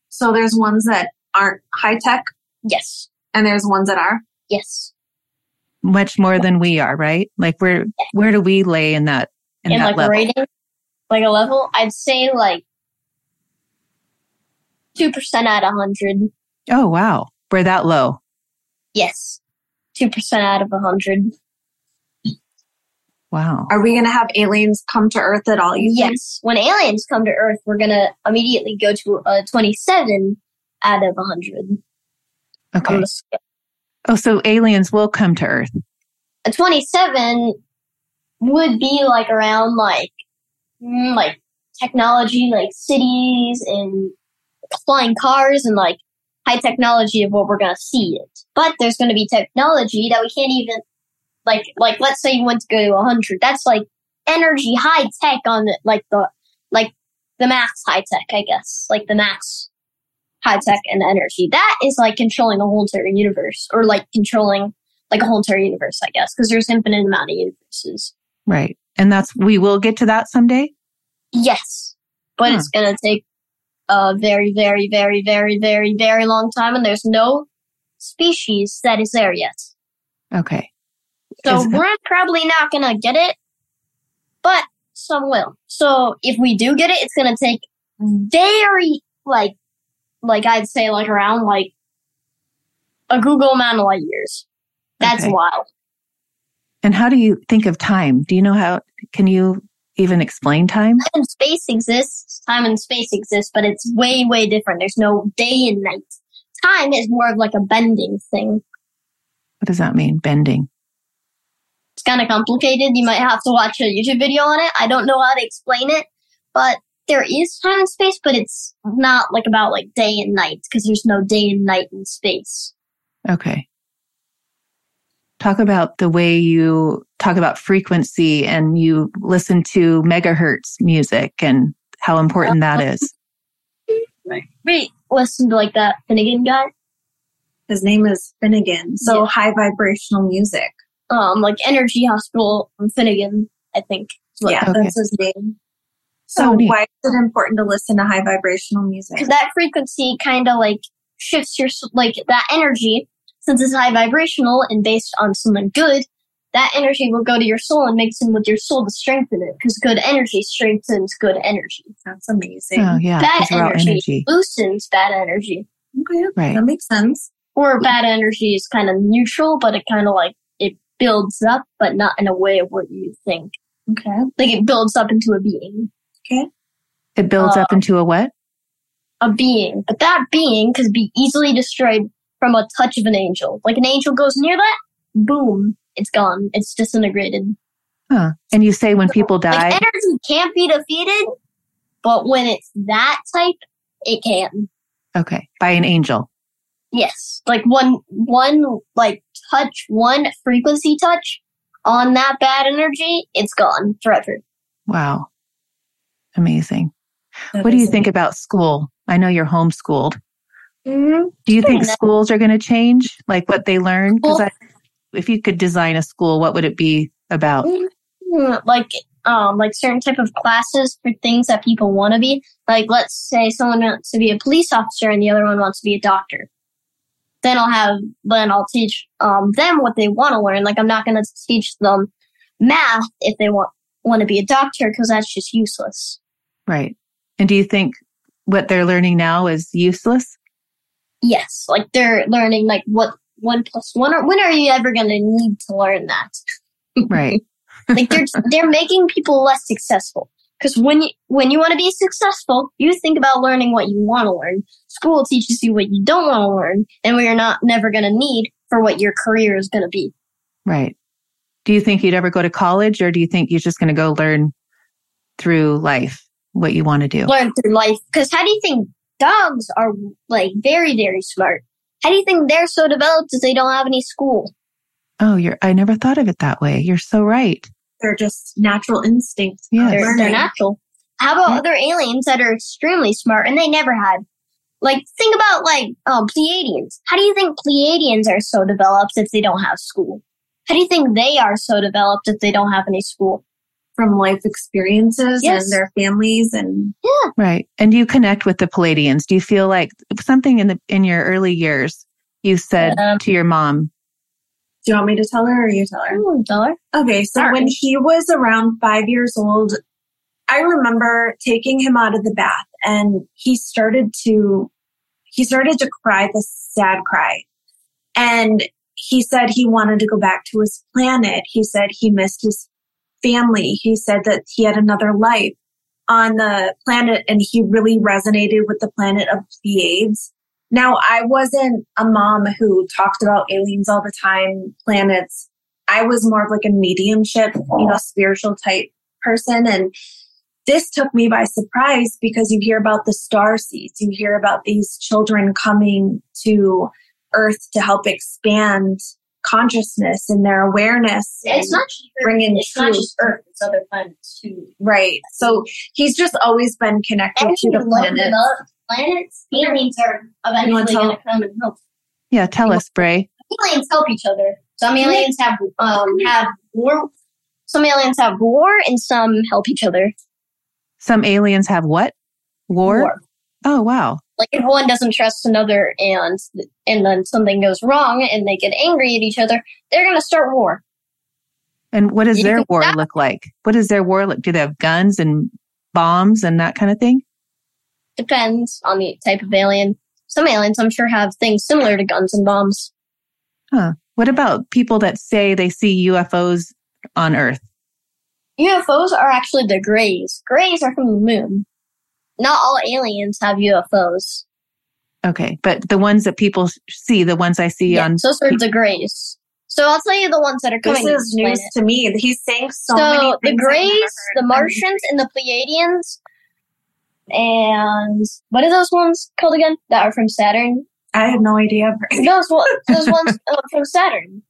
So there's ones that aren't high tech Yes, and there's ones that are. yes, Much more than we are, right? Like where where do we lay in that in and that like level? rating, like a level, I'd say like two percent out of hundred. Oh wow. We're that low. Yes, two percent out of a hundred. Wow. Are we going to have aliens come to Earth at all? You think? Yes, when aliens come to Earth, we're gonna immediately go to a twenty-seven out of a hundred. Okay. on the scale. Oh, so aliens will come to Earth. a 27 would be like around like mm, like technology like cities and flying cars and like high technology of what we're going to see it but there's going to be technology that we can't even like like let's say you want to go to 100 that's like energy high tech on the, like the like the max high tech i guess like the max high tech and energy that is like controlling a whole entire universe or like controlling like a whole entire universe, I guess, because there's infinite amount of universes. Right. And that's we will get to that someday. Yes, but Huh. it's gonna take a very, very, very, very, very, very long time, and there's no species that is there yet. Okay. So we're probably not gonna get it, but some will. So if we do get it, it's gonna take very like, like I'd say like around like a googol amount of light years. That's Okay. wild. And how do you think of time? Do you know how can you even explain time? time and space exists, time and space exists, but it's way, way different. There's no day and night. Time is more of like a bending thing. What does that mean? Bending. It's kind of complicated. You might have to watch a YouTube video on it. I don't know how to explain it, but there is time and space, but it's not like about like day and night because there's no day and night in space. Okay. Talk about the way you talk about frequency and you listen to megahertz music and how important that uh-huh. is. Wait, listen to like that Finnegan guy. His name is Finnegan. So Yeah. high vibrational music. Um, like Energy Hospital from Finnegan, I think. is what- Yeah, Okay. that's his name. So Oh, why is it important to listen to high vibrational music? because that frequency kind of like shifts your like that energy since it's high vibrational and based on something good that energy will go to your soul and mix in with your soul to strengthen it because good energy strengthens good energy That's amazing. Oh yeah, bad energy, energy. loosens bad energy Okay, Right. that makes sense. or bad energy is kind of neutral but it kind of like it builds up but not in a way of what you think Okay. like it builds up into a being Okay. It builds up Uh, into a what? a being but that being could be easily destroyed from a touch of an angel like an angel goes near that boom it's gone it's disintegrated Huh. And you say when people like die, energy can't be defeated but when it's that type it can okay, by an angel. Yes like one one like touch one frequency touch on that bad energy it's gone forever Wow. Amazing. That What do you is- think about school? I know you're homeschooled. mm-hmm. Do you think Pretty nice. schools are going to change, like what they learn? Because if you could design a school, what would it be about? Mm, like um like certain type of classes for things that people want to be like let's say someone wants to be a police officer and the other one wants to be a doctor then i'll have then i'll teach um them what they want to learn like i'm not going to teach them math if they want want to be a doctor because that's just useless Right. And do you think what they're learning now is useless? yes like they're learning like what one plus one or when are you ever going to need to learn that Right. like they're they're making people less successful because when you when you want to be successful you think about learning what you want to learn school teaches you what you don't want to learn and what you're not never going to need for what your career is going to be Right. Do you think you'd ever go to college or do you think you're just going to go learn through life what you want to do? learn through life because how do you think dogs are like very very smart how do you think they're so developed if they don't have any school Oh, you're, I never thought of it that way. You're so right. They're just natural instincts. Yeah. they're, they're natural how about Yeah. other aliens that are extremely smart and they never had like think about like um Pleiadians. How do you think Pleiadians are so developed if they don't have school? How do you think they are so developed if they don't have any school? From life experiences Yes. and their families and yeah. Right. And you connect with the Pleiadians? Do you feel like something in the in your early years you said Um, to your mom, do you want me to tell her or you tell her? Ooh, dollar. Okay, so Sorry. when he was around five years old, I remember taking him out of the bath and he started to he started to cry the sad cry. And he said he wanted to go back to his planet. He said he missed his family. He said that he had another life on the planet and he really resonated with the planet of Pleiades. Now, I wasn't a mom who talked about aliens all the time, planets. I was more of like a mediumship, you know, spiritual type person. And this took me by surprise because you hear about the star seeds, you hear about these children coming to Earth to help expand consciousness and their awareness. It's and not just Earth. bring in It's not truth. just Earth. It's other planets too. right. So he's just always been connected And to the planet. Planets. Aliens are eventually going to come and help. "Yeah, tell us, Brey." Aliens help each other. Some aliens have um have war. Some aliens have war, and some help each other. Some aliens have what? War? War. Oh, wow. Like if one doesn't trust another, and and then something goes wrong, and they get angry at each other, they're going to start war. And what does You their war that- look like? What does their war look? Do they have guns and bombs and that kind of thing? Depends on the type of alien. Some aliens, I'm sure, have things similar to guns and bombs. Huh. What about people that say they see UFOs on Earth? UFOs are actually the grays. Grays are from the moon. Not all aliens have UFOs. Okay, but the ones that people see, the ones I see Yeah, on those are the grays. So I'll tell you the ones that are coming. to is this news planet. to me. He's saying so, So, many the things. I've never Greys, the Martians, and the Pleiadians, and what are those ones called again? That are from Saturn. I have no idea. Those one, those ones uh, from Saturn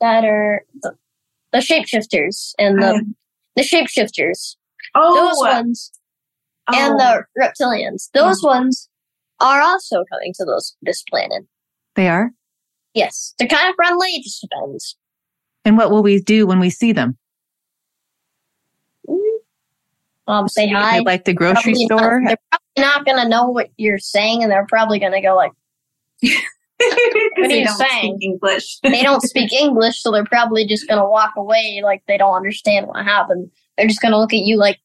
that are the, the shapeshifters and the I- the shapeshifters. oh, Those ones and oh. the reptilians. Those ones are also coming to those this planet. they are. Yes, they're kind of friendly. It just depends. And what will we do when we see them? Um, say hi. They like the grocery Probably not- store. they're probably not going to know what you're saying, and they're probably going to go like, Because are they you don't saying? speak English. they don't speak English, so they're probably just going to walk away like they don't understand what happened. They're just going to look at you like,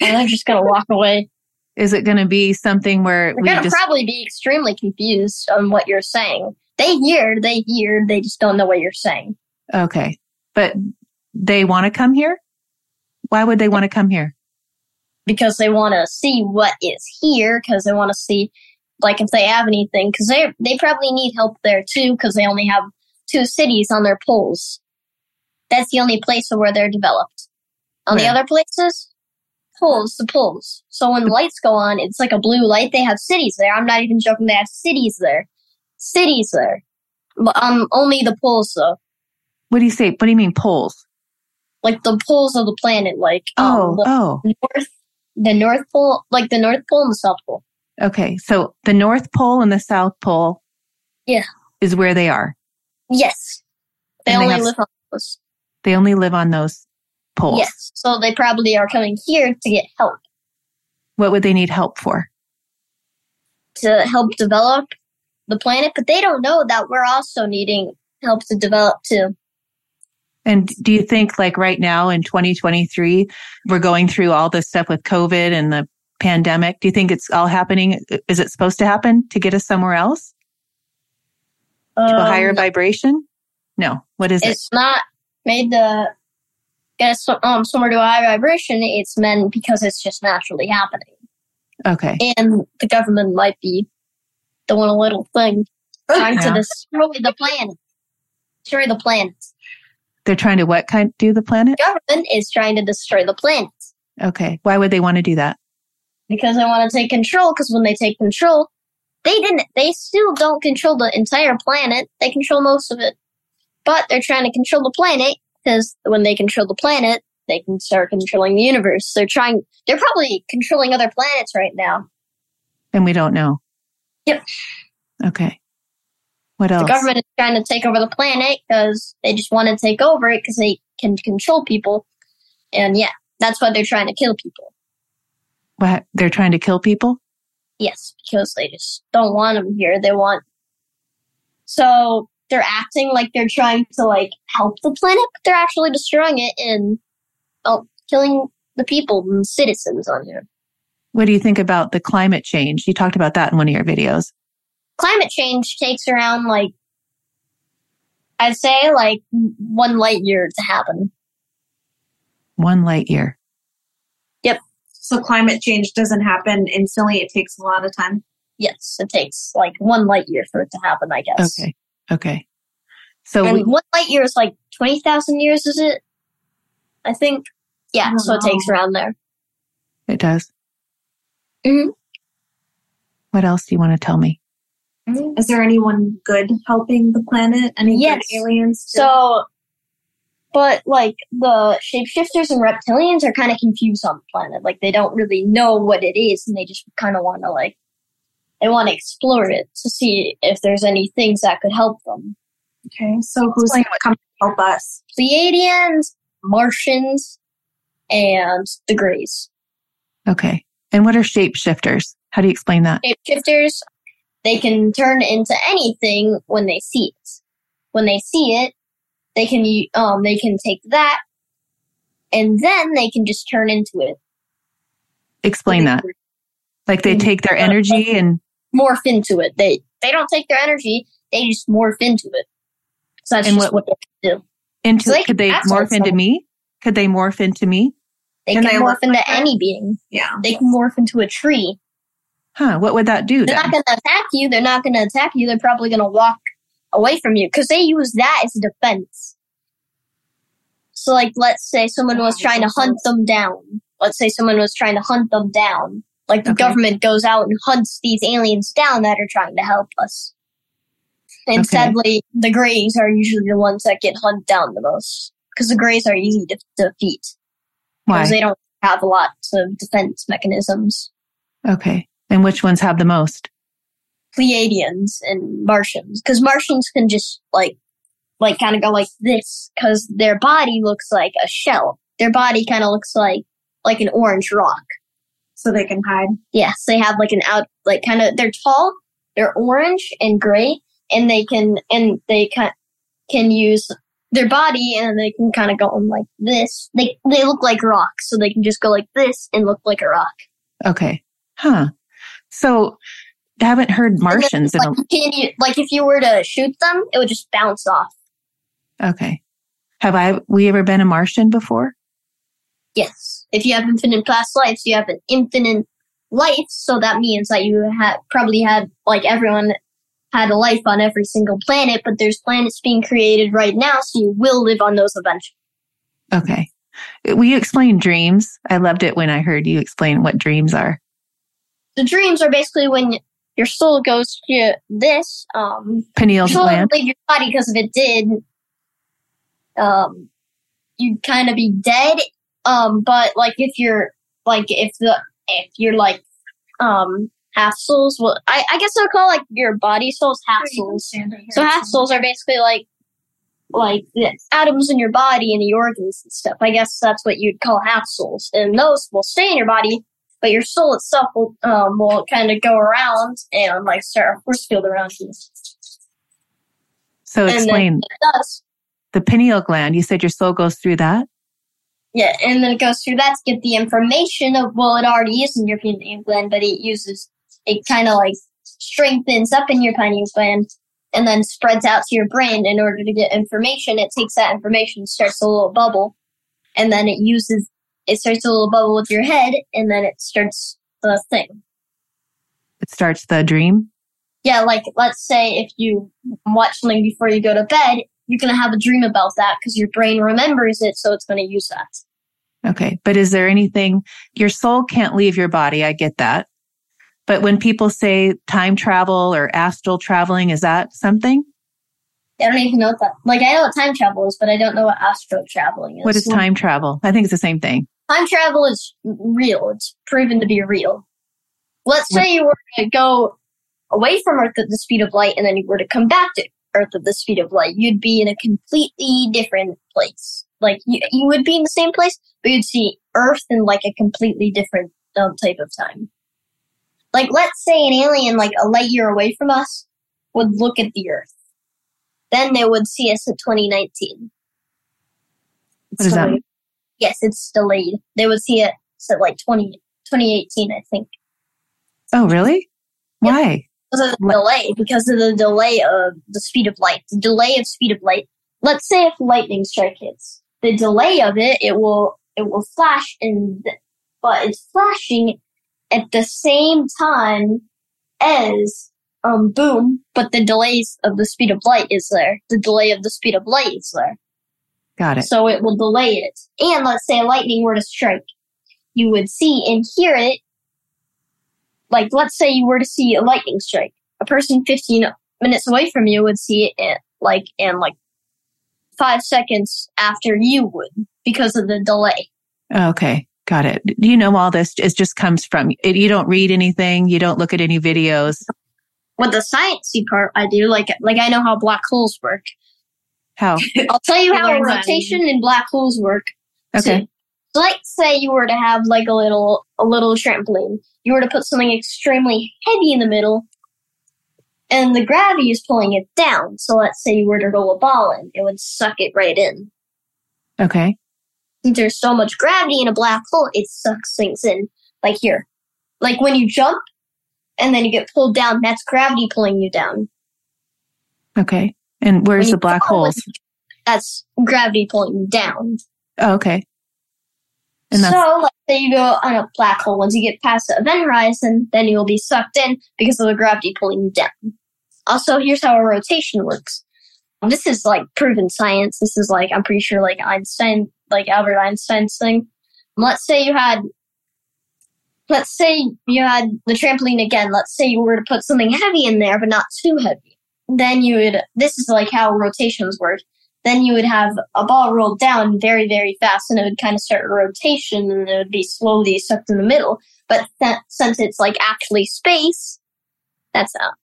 and they're just going to walk away. Is it going to be something where They're we going to just probably be extremely confused on what you're saying. They hear, they hear, they just don't know what you're saying. okay? But they want to come here. Why would they want to come here? because they want to see what is here because they want to see like if they have anything because they they probably need help there too because they only have two cities on their poles. That's the only place where they're developed. On the other places poles the poles. So when lights go on it's like a blue light they have cities there. I'm not even joking they have cities there. Cities there. But um only the poles though. What do you say? What do you mean poles? Like the poles of the planet like Oh, um, the oh, north the north pole like the north pole and the south pole okay. So the North Pole and the South Pole, Yeah. is where they are. Yes. They And they only have- live on those. They only live on those poles. Yes. So they probably are coming here to get help, What would they need help for? to help develop the planet, but they don't know that we're also needing help to develop too. And do you think like right now in 2023, we're going through all this stuff with COVID and the pandemic? Do you think it's all happening? Is it supposed to happen to get us somewhere else? To a higher Um, vibration? No. What is it? it's not made to get us um, somewhere to a higher vibration. It's meant because it's just naturally happening. Okay. And the government might be doing a little thing trying to destroy the planet. Destroy the planet. They're trying to what kind do the planet? government is trying to destroy the planet Okay. Why would they want to do that? because they want to take control. Because when they take control, they didn't. They still don't control the entire planet. They control most of it, but they're trying to control the planet because when they control the planet, they can start controlling the universe. They're trying. They're probably controlling other planets right now. And we don't know. Yep. Okay. What else? The government is trying to take over the planet because they just want to take over it because they can control people. And yeah, that's why they're trying to kill people. What? They're trying to kill people? Yes, because they just don't want them here. They want. So they're acting like they're trying to like help the planet, but they're actually destroying it and oh, killing the people and citizens on here. What do you think about the climate change? You talked about that in one of your videos. Climate change takes around like I'd say like one light year to happen. One light year. Yep. So climate change doesn't happen instantly. It takes a lot of time. Yes, it takes like one light year for it to happen, I guess. Okay. Okay. So and we, one light year is like 20,000 years, is it? I think. Yeah, I don't so it takes around there. it does. Mhm. What else do you want to tell me? Is mm-hmm. there anyone good helping the planet? Any Yes. good aliens? to- So, but like the shapeshifters and reptilians are kind of confused on the planet. Like they don't really know what it is, and they just kind of want to like they want to explore it to see if there's any things that could help them. okay, so who's Explain going to come help us? Pleiadians, Martians, and the Greys. Okay. And what are shapeshifters? How do you explain that? Shapeshifters, they can turn into anything when they see it. When they see it, they can um they can take that, and then they can just turn into it. Explain that. Like they take their energy and morph into it. They they don't take their energy; they just morph into it. So that's And just what- what, they do. into So they could they morph into me? Could they morph into me? They Can can morph into like any being. Yeah. They can morph into a tree. Huh? What would that do They're then? not going to attack you. They're not going to attack you. They're probably going to walk away from you because they use that as a defense. So, like, let's say someone was trying to hunt them down. Let's say someone was trying to hunt them down. Like, the Okay. government goes out and hunts these aliens down that are trying to help us. And Okay. sadly, the Greys are usually the ones that get hunted down the most. Because the Greys are easy to defeat. Why? Because they don't have a lot of defense mechanisms. Okay. And which ones have the most? Pleiadians and Martians. Because Martians can just like, like kind of go like this. Because their body looks like a shell. Their body kind of looks like like an orange rock. So they can hide. Yes, they have like an out, like kind of. They're tall. They're orange and gray, and they can and they can can use their body and they can kind of go on like this. They they look like rocks, so they can just go like this and look like a rock. Okay. Huh. So I haven't heard Martians in like, can you, like if you were to shoot them, it would just bounce off. okay. Have I, we ever been a Martian before? Yes. If you have infinite past lives, you have an infinite life. So that means that you had probably had like everyone had a life on every single planet, but there's planets being created right now, so you will live on those eventually. Okay. Will you explain dreams? I loved it when I heard you explain what dreams are. The dreams are basically when your soul goes to this, um, Pineal your soul gland. leave your body because if it did, um, you'd kind of be dead. Um, but like if you're like if the if you're like um half souls, well, I I guess I'll call like your body souls half souls. So half souls are basically like like the atoms in your body and the organs and stuff. I guess that's what you'd call half souls, and those will stay in your body. But your soul itself will um, will kind of go around and like start a force field around you. So And explain does. the pineal gland. You said your soul goes through that. Yeah, and then it goes through that to get the information of well, it already is in your pineal gland, but it uses it kind of like strengthens up in your pineal gland and then spreads out to your brain in order to get information. It takes that information, starts a little bubble, and then it uses it starts a little bubble with your head, and then it starts the thing. It starts the dream. Yeah, like let's say if you watch something before you go to bed, you're gonna have a dream about that because your brain remembers it, so it's gonna use that. Okay. But is there anything, your soul can't leave your body. I get that. But when people say time travel or astral traveling, is that something? I don't even know what that. Like I know what time travel is, but I don't know what astral traveling is. What is time travel? I think it's the same thing. Time travel is real. It's proven to be real. Let's say you were to go away from Earth at the speed of light and then you were to come back to Earth at the speed of light, you'd be in a completely different place. Like you, you would be in the same place, but you'd see Earth in like a completely different um, type of time. Like let's say an alien like a light year away from us would look at the Earth. Then they would see us in 2019. What is that? delayed. Yes, it's delayed. They would see it at like 20, 2018, I think. Oh, really? Why? because of the delay, because of the delay of the speed of light. The delay of speed of light. Let's say if lightning strike hits, the delay of it, it will it will flash and but it's flashing at the same time as um boom, but the delays of the speed of light is there. The delay of the speed of light is there. Got it. So it will delay it. And let's say lightning were to strike. You would see and hear it. Like, let's say you were to see a lightning strike. A person 15 minutes away from you would see it in, like, in like five seconds after you would because of the delay. Okay. Got it. Do you know all this? It just comes from, it, you don't read anything. You don't look at any videos. With the sciencey part, I do. Like, like I know how black holes work. How? I'll tell you how learned that. rotation in black holes work. Okay. So, let's say you were to have like a little a little trampoline. You were to put something extremely heavy in the middle and the gravity is pulling it down. So let's say you were to roll a ball in, it would suck it right in. Okay. Since there's so much gravity in a black hole, it sucks things in. Like here. Like when you jump and then you get pulled down, that's gravity pulling you down. Okay. And where's the black holes? That's gravity pulling you down. Oh, okay. And that's, so, let's say you go on a black hole. Once you get past the event horizon, then you'll be sucked in because of the gravity pulling you down. Also, here's how a rotation works. This is like proven science. This is like, I'm pretty sure like Einstein, like Albert Einstein's thing. Let's say you had, let's say you had the trampoline again. Let's say you were to put something heavy in there, but not too heavy. Then you would, this is like how rotations work then you would have a ball rolled down very, very fast and it would kind of start a rotation and it would be slowly sucked in the middle. But th- since it's like actually space, that's out.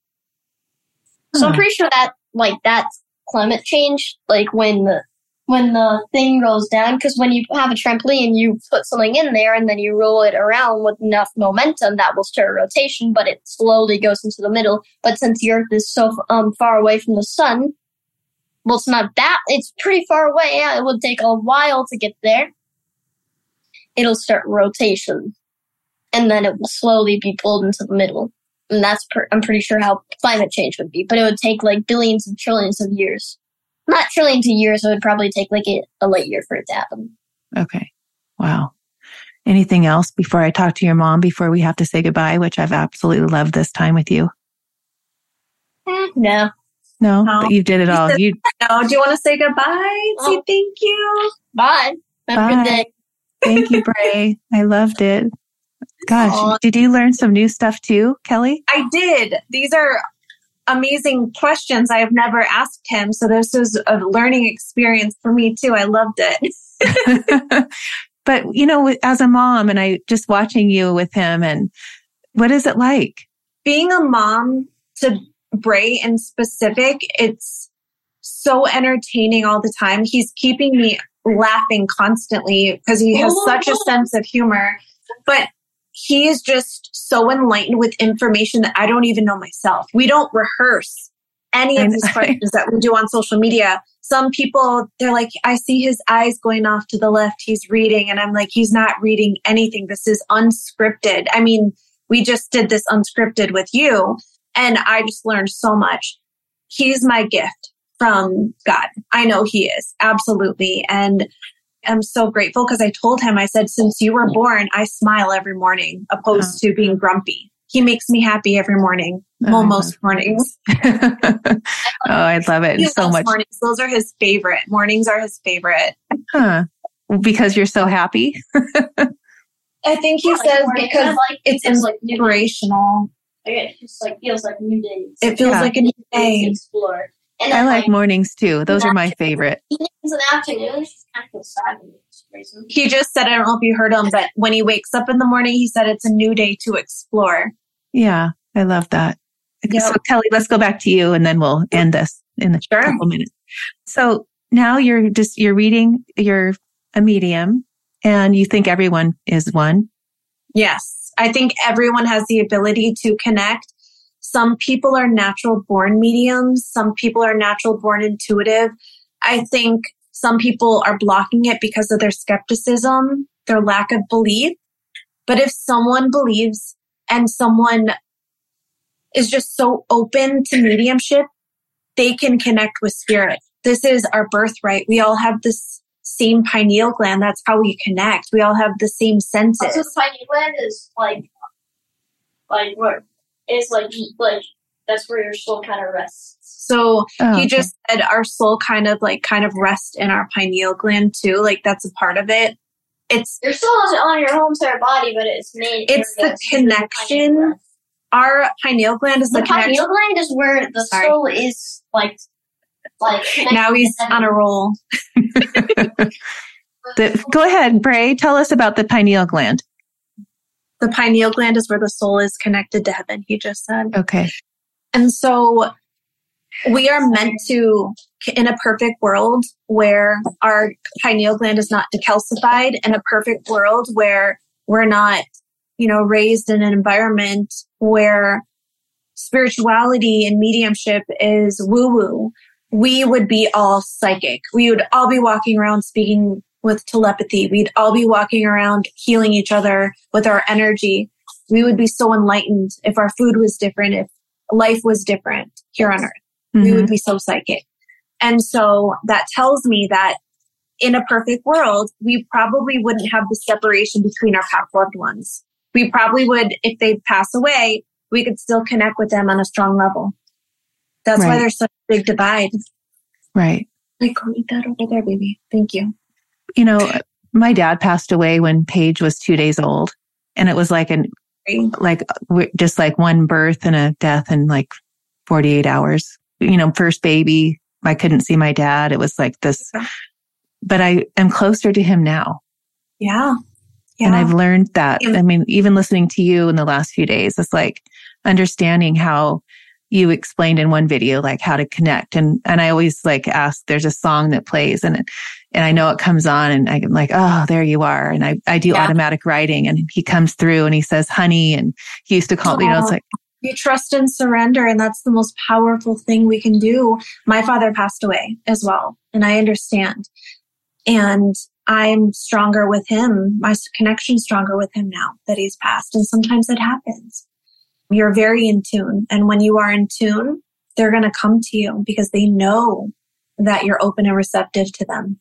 So I'm hmm. pretty sure that, like, that's climate change. Like when the, when the thing rolls down, because when you have a trampoline, you put something in there and then you roll it around with enough momentum that will start a rotation, but it slowly goes into the middle. But since the Earth is so um, far away from the sun, well, it's not that. It's pretty far away. Yeah, it would take a while to get there. It'll start rotation, and then it will slowly be pulled into the middle. And that's per- I'm pretty sure how climate change would be. But it would take like billions and trillions of years. Not trillions of years. It would probably take like a, a light year for it to happen. okay. Wow. Anything else before I talk to your mom before we have to say goodbye, which I've absolutely loved this time with you? Eh, no. No, No. but you did it all. You No, do you want to say goodbye? Say Oh. thank you. Bye. Have a Bye. good day. Thank you, Brey. I loved it. Gosh, Aw. did you learn some new stuff too, Kelly? I did. These are amazing questions I have never asked him. So this was a learning experience for me too. I loved it. but you know, as a mom and I just watching you with him and what is it like? Being a mom to Brey in specific, it's so entertaining all the time. He's keeping me laughing constantly because he has oh. such a sense of humor. But he is just so enlightened with information that I don't even know myself. We don't rehearse any of these questions that we do on social media. Some people, they're like, I see his eyes going off to the left. He's reading. And I'm like, he's not reading anything. This is unscripted. I mean, we just did this unscripted with you. And I just learned so much. He's my gift from God. I know he is. Absolutely. And I'm so grateful because I told him, I said, since you were born, I smile every morning opposed to being grumpy. He makes me happy every morning. Oh, well, most mornings. oh, I love it He so much. Mornings. Those are his favorite. Mornings are his favorite. Huh. Because you're so happy. I think he Like, says morning, because like, it's feels like new inspirational. It just like feels like new days. It feels Yeah. like a new day. explore. And I then, like mornings too. Those are my favorite. evenings and afternoons. Just kind of feel sad for some reason. He just said, I don't know if you heard him, but when he wakes up in the morning, he said it's a new day to explore. Yeah, I love that. Yep. So Kelly, let's go back to you and then we'll end this in a Sure. couple minutes. So now you're just, you're reading, you're a medium and you think everyone is one. Yes. I think everyone has the ability to connect. Some people are natural born mediums. Some people are natural born intuitive. I think some people are blocking it because of their skepticism, their lack of belief. But if someone believes and someone is just so open to mediumship, they can connect with spirit. This is our birthright. We all have this same pineal gland. That's how we connect. We all have the same senses. Also, pineal gland is like, like where it's like like that's where your soul kind of rests. So Oh, he okay. just said our soul kind of like kind of rests in our pineal gland too. Like that's a part of it. It's Your soul is on your whole entire body, but its main It's the area is usually connection. pineal our pineal gland is The the connection. pineal gland is where the Sorry. soul is like like Now he's on a roll. The, go ahead, Brey. Tell us about the pineal gland. The pineal gland is where the soul is connected to heaven. He just said. Okay. And so we are meant to, in a perfect world where our pineal gland is not decalcified, in a perfect world where we're not, you know, raised in an environment where spirituality and mediumship is woo woo, we would be all psychic. We would all be walking around speaking with telepathy. We'd all be walking around healing each other with our energy. We would be so enlightened if our food was different, if life was different here on earth. We Mhm. would be so psychic. And so that tells me that in a perfect world, we probably wouldn't have the separation between our past loved ones. We probably would, if they pass away, we could still connect with them on a strong level. That's why there's such a big divide. Right. Like, go eat that over there, baby. Thank you. You know, my dad passed away when Paige was two days old and it was like an, like just like one birth and a death in like 48 hours. You know, first baby, I couldn't see my dad. It was like this, but I am closer to him now. Yeah. Yeah. And I've learned that. I mean, even listening to you in the last few days, it's like understanding how you explained in one video, like how to connect. And, and I always like ask, there's a song that plays and, and I know it comes on and I'm like, oh, there you are. And I, I do Yeah. automatic writing and he comes through and he says, honey. And he used to call me, you know, it's oh, like, you trust and surrender and that's the most powerful thing we can do my father passed away as well and i understand and i'm stronger with him my connection's stronger with him now that he's passed and sometimes it happens you're very in tune and when you are in tune they're going to come to you because they know that you're open and receptive to them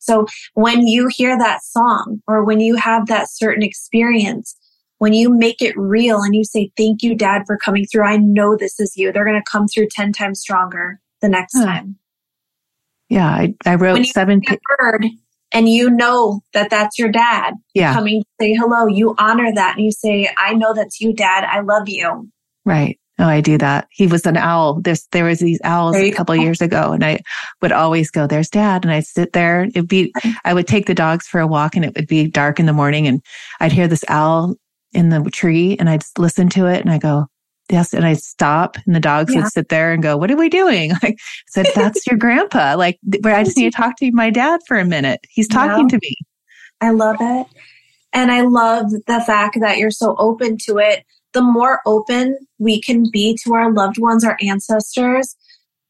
so when you hear that song or when you have that certain experience when you make it real and you say, thank you, dad, for coming through. I know this is you. They're going to come through 10 times stronger the next Huh. time. yeah, I, I wrote When seven. You heard and you know that that's your dad Yeah. coming to say hello. You honor that and you say, I know that's you, dad. I love you. Right. Oh, I do that. He was an owl. There's, there was these owls a couple years ago and I would always go, there's dad. And I'd sit there. It'd be, I would take the dogs for a walk and it would be dark in the morning and I'd hear this owl in the tree and I'd listen to it and I go, yes. And I'd stop and the dogs Yeah. would sit there and go, what are we doing? Like I said, that's your grandpa. Like where I just need to talk to my dad for a minute. He's talking Yeah. to me. I love it. And I love the fact that you're so open to it. The more open we can be to our loved ones, our ancestors,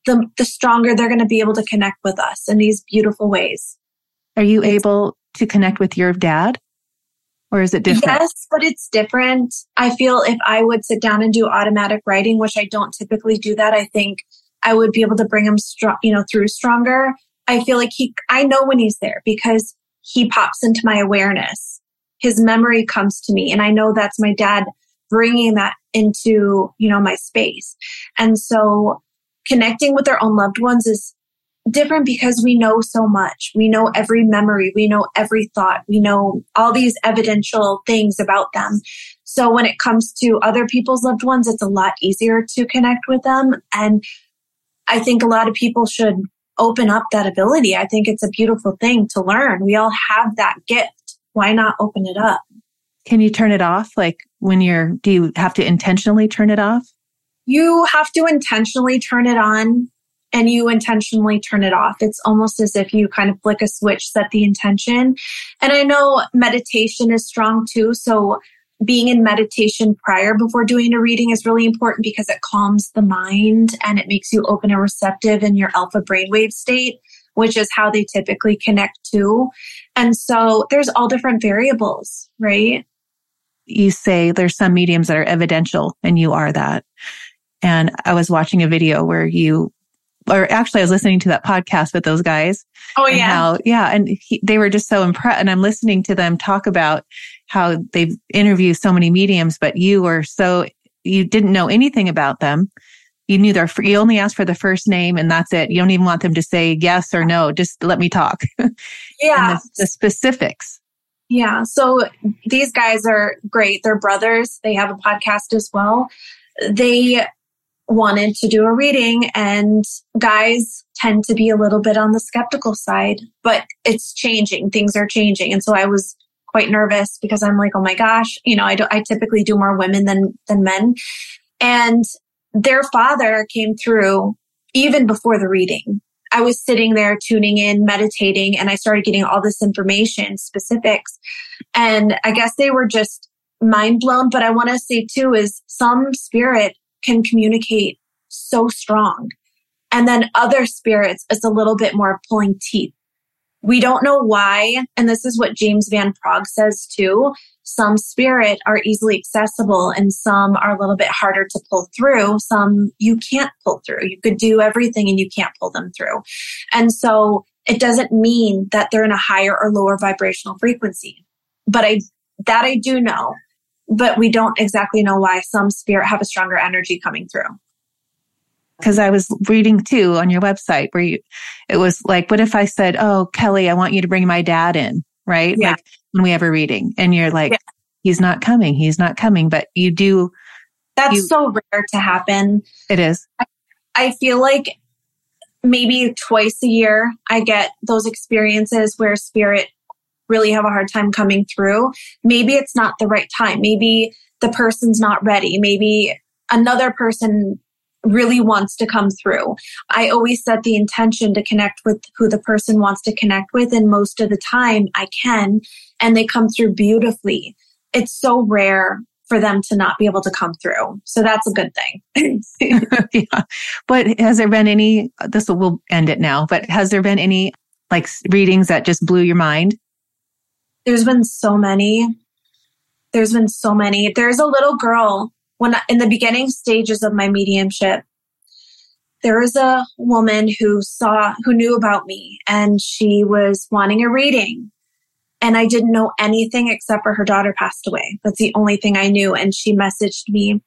the, the stronger they're going to be able to connect with us in these beautiful ways. Are you able to connect with your dad? Or is it different? Yes, but it's different. I feel if I would sit down and do automatic writing, which I don't typically do that, I think I would be able to bring him strong, you know, through stronger. I feel like he, I know when he's there because he pops into my awareness. His memory comes to me and I know that's my dad bringing that into, you know, my space. And so connecting with our own loved ones is different because we know so much. We know every memory. We know every thought. We know all these evidential things about them. So when it comes to other people's loved ones, it's a lot easier to connect with them. And I think a lot of people should open up that ability. I think it's a beautiful thing to learn. We all have that gift. Why not open it up? Can you turn it off? Like when you're, do you have to intentionally turn it off? You have to intentionally turn it on and you intentionally turn it off. It's almost as if you kind of flick a switch, set the intention. And I know meditation is strong too. So being in meditation prior before doing a reading is really important because it calms the mind and it makes you open and receptive in your alpha brainwave state, which is how they typically connect to. And so there's all different variables, right? You say there's some mediums that are evidential and you are that. And I was watching a video where you or actually I was listening to that podcast with those guys. Oh yeah. How, yeah. And he, they were just so impressed. And I'm listening to them talk about how they've interviewed so many mediums, but you were so, you didn't know anything about them. You knew their, you only asked for the first name and that's it. You don't even want them to say yes or no. Just let me talk. Yeah. the, the specifics. Yeah. So these guys are great. They're brothers. They have a podcast as well. They wanted to do a reading and guys tend to be a little bit on the skeptical side, but it's changing. Things are changing. And so I was quite nervous because I'm like, oh my gosh, you know, I, do, I typically do more women than, than men. And their father came through even before the reading. I was sitting there tuning in, meditating, and I started getting all this information, specifics. And I guess they were just mind blown. But I want to say too is some spirit can communicate so strong. And then other spirits, it's a little bit more pulling teeth. We don't know why. And this is what James Van Praagh says too. Some spirit are easily accessible and some are a little bit harder to pull through. Some you can't pull through. You could do everything and you can't pull them through. And so it doesn't mean that they're in a higher or lower vibrational frequency. But I, that I do know but we don't exactly know why some spirit have a stronger energy coming through. Because I was reading too on your website where you, it was like, what if I said, Oh, Kelly, I want you to bring my dad in, right? Yeah. Like when we have a reading and you're like, Yeah. he's not coming. He's not coming, but you do. That's You- so rare to happen. It is. I feel like maybe twice a year I get those experiences where spirit really have a hard time coming through. Maybe it's not the right time. Maybe the person's not ready. Maybe another person really wants to come through. I always set the intention to connect with who the person wants to connect with. And most of the time I can, and they come through beautifully. It's so rare for them to not be able to come through. So that's a good thing. yeah. But has there been any, this will, we'll end it now, but has there been any like readings that just blew your mind? There's been so many. There's been so many. There's a little girl when in the beginning stages of my mediumship. There was a woman who saw, who knew about me and she was wanting a reading. And I didn't know anything except for her daughter passed away. That's the only thing I knew. And she messaged me.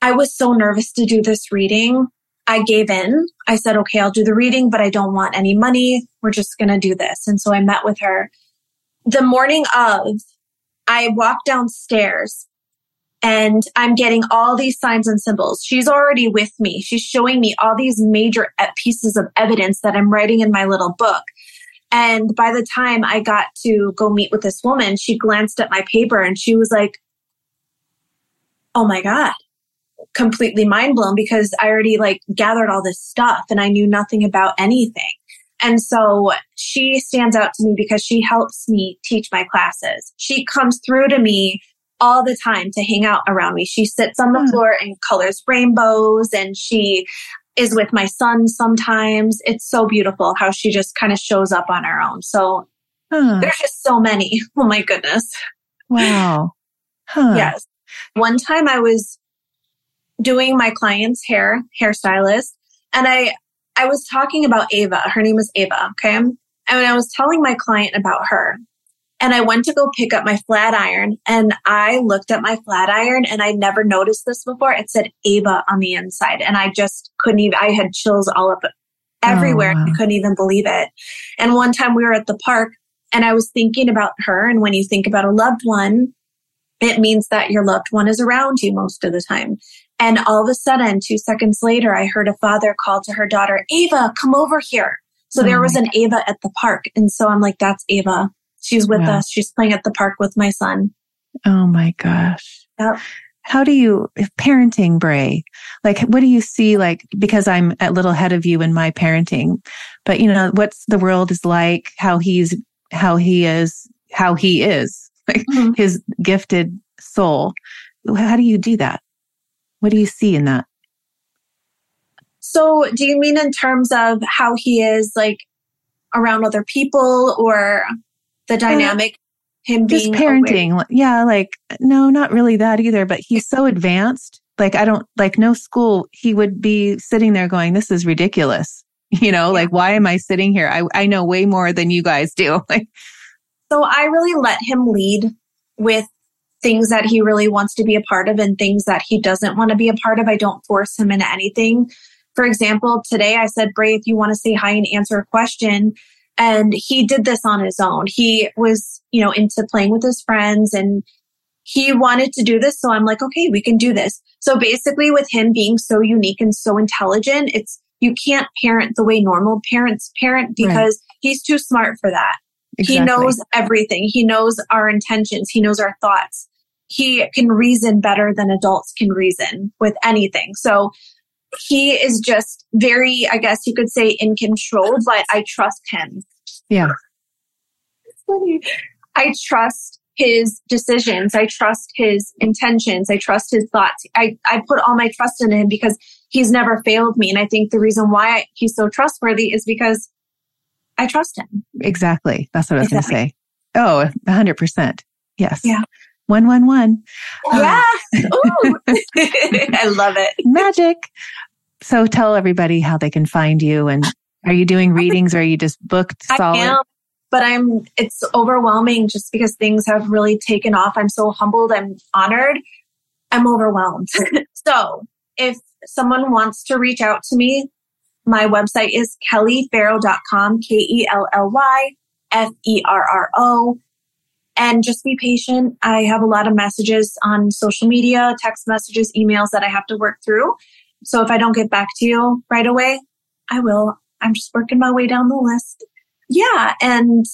I was so nervous to do this reading. I gave in. I said, okay, I'll do the reading, but I don't want any money. We're just going to do this. And so I met with her the morning of, I walked downstairs and I'm getting all these signs and symbols. She's already with me. She's showing me all these major pieces of evidence that I'm writing in my little book. And by the time I got to go meet with this woman, she glanced at my paper and she was like, Oh my God, completely mind blown because I already like gathered all this stuff and I knew nothing about anything. And so she stands out to me because she helps me teach my classes. She comes through to me all the time to hang out around me. She sits on the Hmm. floor and colors rainbows and she is with my son sometimes. It's so beautiful how she just kind of shows up on her own. So Huh. there's just so many. Oh my goodness. Wow. Huh. Yes. One time I was doing my client's hair, hairstylist, and I I was talking about Ava. Her name is Ava, okay? And I was telling my client about her. And I went to go pick up my flat iron and I looked at my flat iron and I never noticed this before. It said Ava on the inside and I just couldn't even I had chills all up everywhere. Oh, wow. I couldn't even believe it. And one time we were at the park and I was thinking about her and when you think about a loved one, it means that your loved one is around you most of the time. And all of a sudden, two seconds later, I heard a father call to her daughter, Ava, come over here. So Oh there was an Ava at the park. And so I'm like, that's Ava. She's with Wow. us. She's playing at the park with my son. Oh my gosh. Yep. How do you parenting Brey? Like, what do you see? Like, because I'm a little ahead of you in my parenting, but you know, what's the world is like, how he's, how he is, how he is, like Mhm. his gifted soul. How do you do that? What do you see in that? So, do you mean in terms of how he is like around other people or the dynamic? him Uh, Just being aware? parenting. Yeah. Like, no, not really that either, but he's so advanced. Like, I don't, like, no school, he would be sitting there going, this is ridiculous. You know, like, why am I sitting here? I, I know way more than you guys do. Like, So, I really let him lead with things that he really wants to be a part of and things that he doesn't want to be a part of. I don't force him into anything. For example, today I said, Brey, if you want to say hi and answer a question. And he did this on his own. He was, you know, into playing with his friends and he wanted to do this. So I'm like, okay, we can do this. So basically with him being so unique and so intelligent, it's, you can't parent the way normal parents parent because he's too smart for that. exactly. He knows everything. He knows our intentions. He knows our thoughts. He can reason better than adults can reason with anything. So he is just very, I guess you could say, in control, but I trust him. Yeah. I trust his decisions. I trust his intentions. I trust his thoughts. I, I put all my trust in him because he's never failed me. And I think the reason why he's so trustworthy is because I trust him. Exactly. That's what I was Exactly. going to say. Oh, a hundred percent. Yes. Yeah. One, one, one. Yeah. Um, Ooh. I love it. Magic. So tell everybody how they can find you and are you doing readings or are you just booked solid? I am, but I'm, it's overwhelming just because things have really taken off. I'm so humbled. I'm honored. I'm overwhelmed. so if someone wants to reach out to me, my website is kellyferro.com, K-E-L-L-Y F-E-R-R-O. And just be patient. I have a lot of messages on social media, text messages, emails that I have to work through. So if I don't get back to you right away, I will. I'm just working my way down the list. Yeah. And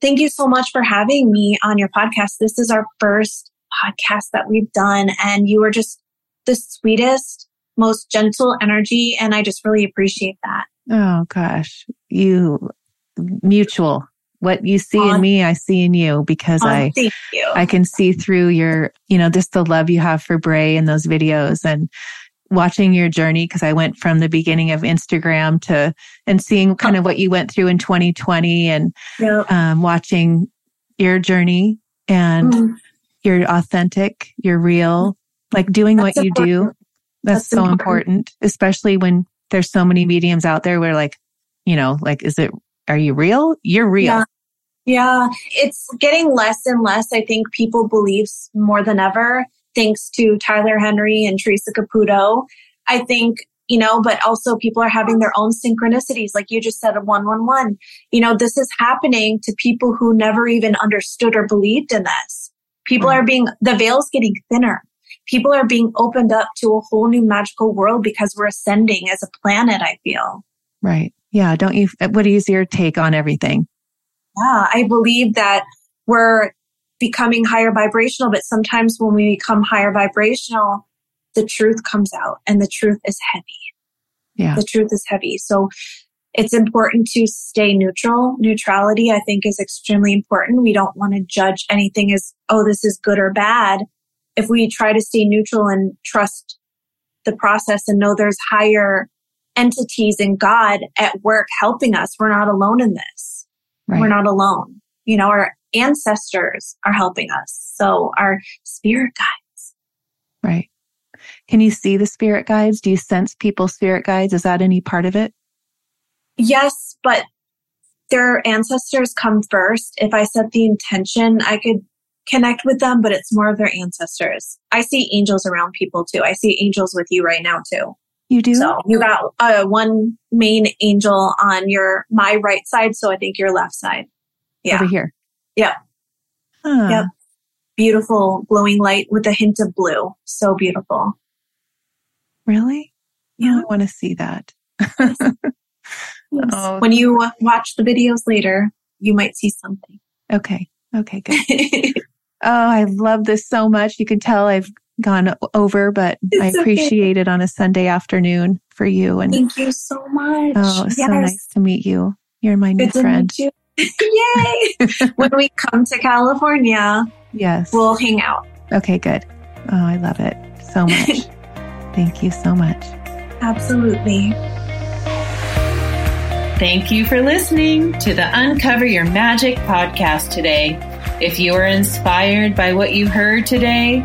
thank you so much for having me on your podcast. This is our first podcast that we've done, and you are just the sweetest, most gentle energy. And I just really appreciate that. Oh gosh. You mutual. What you see in me, I see in you because I you. I can see through your, you know, just the love you have for Brey and those videos and watching your journey. Cause I went from the beginning of Instagram to, and seeing kind of what you went through in 2020 and, Yep. um, watching your journey and Mm, you're authentic, you're real, like doing That's what you do. That's, That's so important. important, especially when there's so many mediums out there where like, you know, like, is it, are you real? You're real. Yeah. Yeah, it's getting less and less. I think people believe more than ever, thanks to Tyler Henry and Teresa Caputo. I think, you know, but also people are having their own synchronicities, like you just said, a 111. You know, this is happening to people who never even understood or believed in this. People Right. are being, the veil's getting thinner. People are being opened up to a whole new magical world because we're ascending as a planet, I feel. Right. Yeah. Don't you, what is your take on everything? Yeah, I believe that we're becoming higher vibrational, but sometimes when we become higher vibrational, the truth comes out and the truth is heavy. Yeah. The truth is heavy. So it's important to stay neutral. Neutrality, I think, is extremely important. We don't want to judge anything as, oh, this is good or bad. If we try to stay neutral and trust the process and know there's higher entities and God at work helping us, we're not alone in this Right. we're not alone. You know, our ancestors are helping us. So our spirit guides. Right. Can you see the spirit guides? Do you sense people's spirit guides? Is that any part of it? Yes, but their ancestors come first. If I set the intention, I could connect with them, but it's more of their ancestors. I see angels around people too. I see angels with you right now too. You do? So you got uh, one main angel on your my right side, so I think your left side. Yeah, Over here. Yep. Huh. Yep. beautiful glowing light with a hint of blue. So beautiful. Really? Yeah. I want to see that. Yes. Oh. When you watch the videos later, you might see something. Okay. Okay. Good. Oh, I love this so much. You can tell I've gone over, but it's I appreciate okay. it on a Sunday afternoon for you. And thank you so much. Oh, yes. so nice to meet you. You're my new Good friend. Yay! when we come to California, yes, we'll hang out. Okay, good. Oh, I love it so much. Thank you so much. Absolutely. Thank you for listening to the Uncover Your Magic podcast today. If you are inspired by what you heard today,